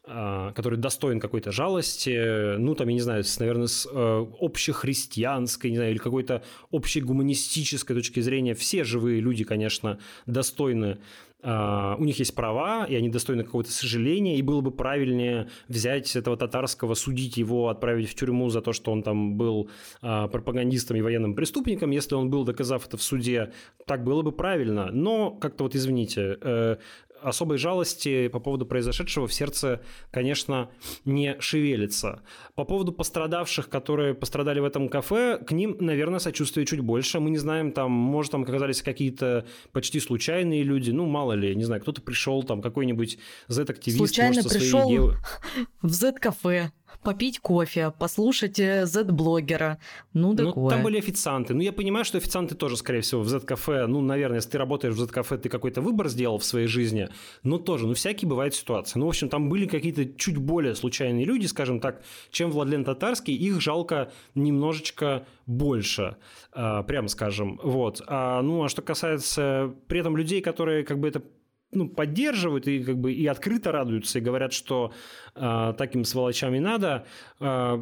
который достоин какой-то жалости, ну, там, я не знаю, с, наверное, с э, общехристианской, не знаю, или какой-то общей гуманистической точки зрения. Все живые люди, конечно, достойны Uh, у них есть права, и они достойны какого-то сожаления, и было бы правильнее взять этого татарского, судить его, отправить в тюрьму за то, что он там был uh, пропагандистом и военным преступником, если он был, доказав это в суде, так было бы правильно. Но как-то вот, извините, uh, особой жалости по поводу произошедшего в сердце, конечно, не шевелится. По поводу пострадавших, которые пострадали в этом кафе, к ним, наверное, сочувствие чуть больше. Мы не знаем, там, может, там оказались какие-то почти случайные люди, ну, мало ли, не знаю, кто-то пришел, там, какой-нибудь Z-активист, Случайно может, пришел своей... в Z-кафе попить кофе, послушать э, Z-блогера. Ну, такое. Ну, там были официанты. Ну, я понимаю, что официанты тоже, скорее всего, в Z-кафе, ну, наверное, если ты работаешь в Z-кафе, ты какой-то выбор сделал в своей жизни, но тоже, ну, всякие бывают ситуации. Ну, в общем, там были какие-то чуть более случайные люди, скажем так, чем Владлен Татарский, их жалко немножечко больше, а, прямо скажем, вот. А, ну, а что касается при этом людей, которые как бы это ну, поддерживают и как бы и открыто радуются и говорят, что э, таким сволочам и надо. Э,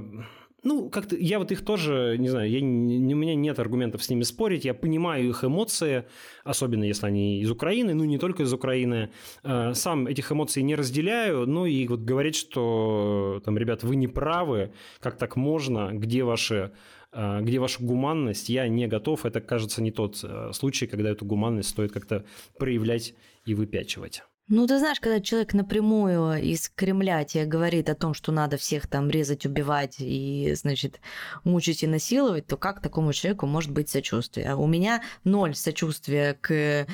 ну, как-то я вот их тоже, не знаю, я, не, у меня нет аргументов с ними спорить, я понимаю их эмоции, особенно если они из Украины, ну, не только из Украины. Э, сам этих эмоций не разделяю, ну, и вот говорить, что, там, ребят, вы не правы, как так можно, где ваши где ваша гуманность, я не готов. Это, кажется, не тот случай, когда эту гуманность стоит как-то проявлять и выпячивать. Ну, ты знаешь, когда человек напрямую из Кремля тебе говорит о том, что надо всех там резать, убивать и, значит, мучить и насиловать, то как такому человеку может быть сочувствие? У меня ноль сочувствия к Э,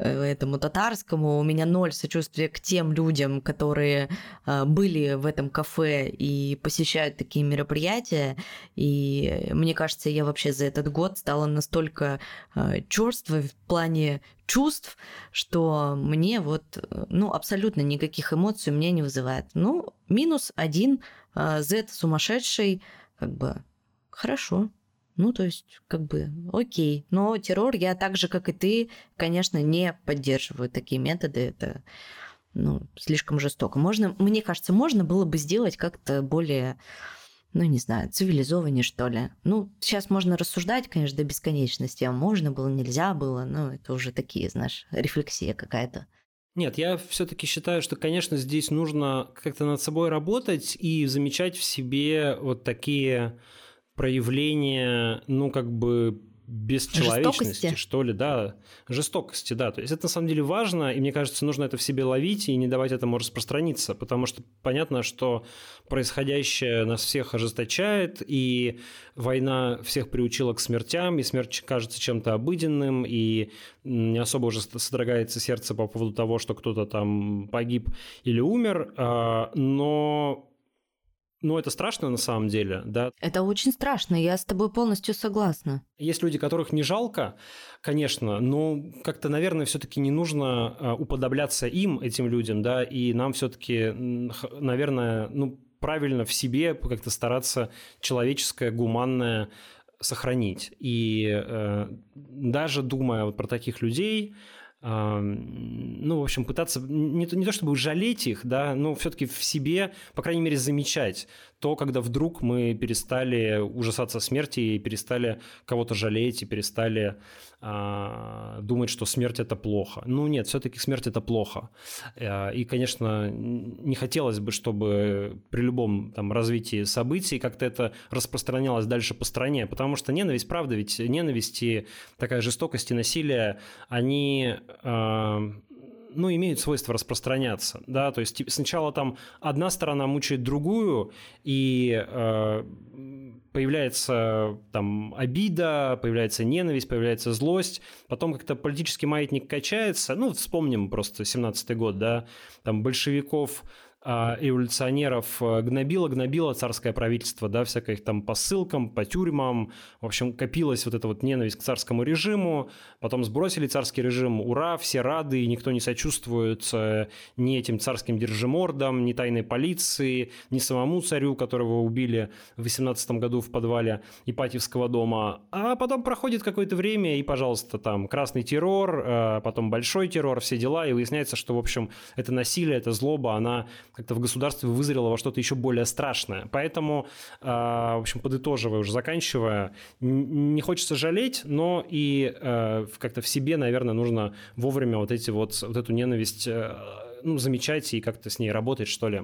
этому татарскому. У меня ноль сочувствия к тем людям, которые э, были в этом кафе и посещают такие мероприятия. И мне кажется, я вообще за этот год стала настолько э, черствой в плане чувств, что мне вот, ну, абсолютно никаких эмоций у меня не вызывает. Ну, минус один Z сумасшедший, как бы хорошо. Ну, то есть, как бы, окей. Но террор я так же, как и ты, конечно, не поддерживаю такие методы. Это ну, слишком жестоко. Можно, мне кажется, можно было бы сделать как-то более, ну, не знаю, цивилизованнее, что ли. Ну, сейчас можно рассуждать, конечно, до бесконечности, а можно было, нельзя было, ну, это уже такие, знаешь, рефлексия какая-то. Нет, я все-таки считаю, что, конечно, здесь нужно как-то над собой работать и замечать в себе вот такие проявления, ну, как бы бесчеловечности, что ли, да, жестокости, да. То есть это на самом деле важно, и мне кажется, нужно это в себе ловить и не давать этому распространиться, потому что понятно, что происходящее нас всех ожесточает, и война всех приучила к смертям, и смерть кажется чем-то обыденным, и не особо уже содрогается сердце по поводу того, что кто-то там погиб или умер, а, но ну, это страшно на самом деле, да. Это очень страшно, я с тобой полностью согласна. Есть люди, которых не жалко, конечно, но как-то, наверное, все-таки не нужно а, уподобляться им, этим людям, да, и нам все-таки, наверное, ну, правильно в себе как-то стараться человеческое, гуманное сохранить. И э, даже думая вот про таких людей, ну, в общем, пытаться не то, не то чтобы жалеть их, да, но все-таки в себе, по крайней мере, замечать то, когда вдруг мы перестали ужасаться смерти и перестали кого-то жалеть и перестали а, думать, что смерть это плохо. Ну нет, все-таки смерть это плохо. А, и, конечно, не хотелось бы, чтобы при любом там развитии событий как-то это распространялось дальше по стране, потому что ненависть, правда, ведь ненависть и такая жестокость и насилие, они а, ну, имеют свойство распространяться, да, то есть сначала там одна сторона мучает другую, и э, появляется там обида, появляется ненависть, появляется злость, потом как-то политический маятник качается, ну, вспомним просто 17-й год, да, там большевиков а, революционеров э, гнобило, гнобило царское правительство, да, всякое их там по ссылкам, по тюрьмам. В общем, копилась вот эта вот ненависть к царскому режиму. Потом сбросили царский режим, ура, все рады, и никто не сочувствует ни этим царским держимордам, ни тайной полиции, ни самому царю, которого убили в 18 году в подвале Ипатьевского дома. А потом проходит какое-то время, и, пожалуйста, там красный террор, э, потом большой террор, все дела, и выясняется, что, в общем, это насилие, это злоба, она как-то в государстве вызрело во что-то еще более страшное. Поэтому, а, в общем, подытоживая, уже заканчивая, не хочется жалеть, но и э, как-то в себе, наверное, нужно вовремя вот эти вот, вот эту ненависть э, ну, замечать и как-то с ней работать, что ли.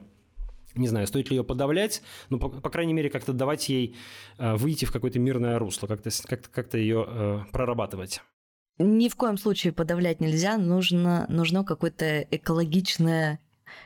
Не знаю, стоит ли ее подавлять, но, по, по крайней мере, как-то давать ей э, выйти в какое-то мирное русло, как-то как как ее прорабатывать. Ни в коем случае подавлять нельзя, нужно, нужно какое-то экологичное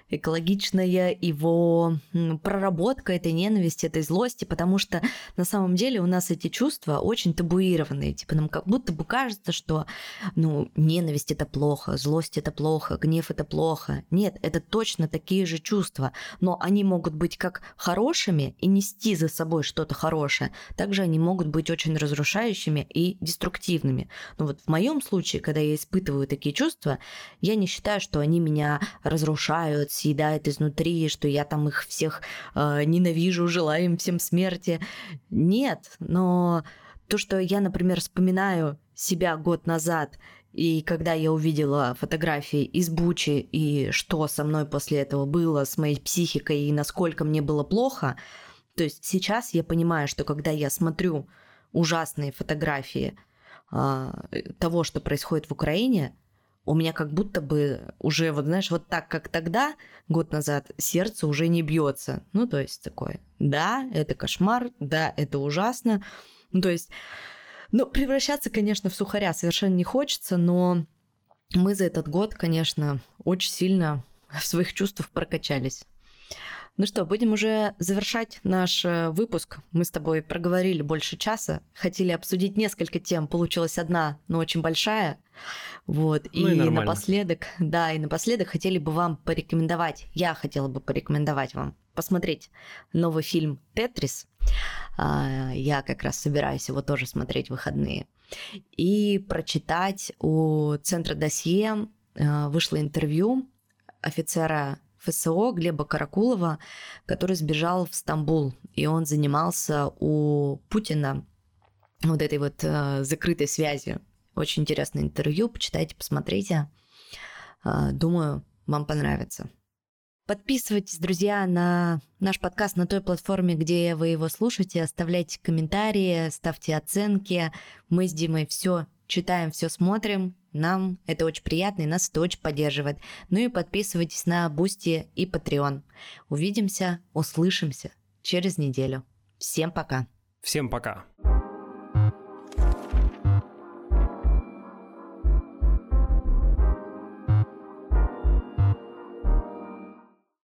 экологичная его проработка этой ненависти, этой злости, потому что на самом деле у нас эти чувства очень табуированные. Типа нам как будто бы кажется, что ну, ненависть это плохо, злость это плохо, гнев это плохо. Нет, это точно такие же чувства, но они могут быть как хорошими и нести за собой что-то хорошее, также они могут быть очень разрушающими и деструктивными. Но вот в моем случае, когда я испытываю такие чувства, я не считаю, что они меня разрушают, съедает изнутри, что я там их всех э, ненавижу, желаю им всем смерти. Нет, но то, что я, например, вспоминаю себя год назад, и когда я увидела фотографии из Бучи и что со мной после этого было, с моей психикой и насколько мне было плохо, то есть сейчас я понимаю, что когда я смотрю ужасные фотографии э, того, что происходит в Украине, у меня как будто бы уже, вот знаешь, вот так, как тогда, год назад, сердце уже не бьется. Ну, то есть такое, да, это кошмар, да, это ужасно. Ну, то есть, ну, превращаться, конечно, в сухаря совершенно не хочется, но мы за этот год, конечно, очень сильно в своих чувствах прокачались. Ну что, будем уже завершать наш э, выпуск. Мы с тобой проговорили больше часа, хотели обсудить несколько тем, получилась одна, но очень большая. Вот, ну и, и напоследок, да, и напоследок хотели бы вам порекомендовать, я хотела бы порекомендовать вам посмотреть новый фильм «Тетрис». А, я как раз собираюсь его тоже смотреть в выходные. И прочитать у Центра досье а, вышло интервью офицера ФСО Глеба Каракулова, который сбежал в Стамбул, и он занимался у Путина вот этой вот э, закрытой связью. Очень интересное интервью, почитайте, посмотрите. Э, думаю, вам понравится. Подписывайтесь, друзья, на наш подкаст на той платформе, где вы его слушаете. Оставляйте комментарии, ставьте оценки. Мы с Димой все читаем, все смотрим. Нам это очень приятно и нас это очень поддерживает. Ну и подписывайтесь на Boosty и Patreon. Увидимся, услышимся через неделю. Всем пока. Всем пока.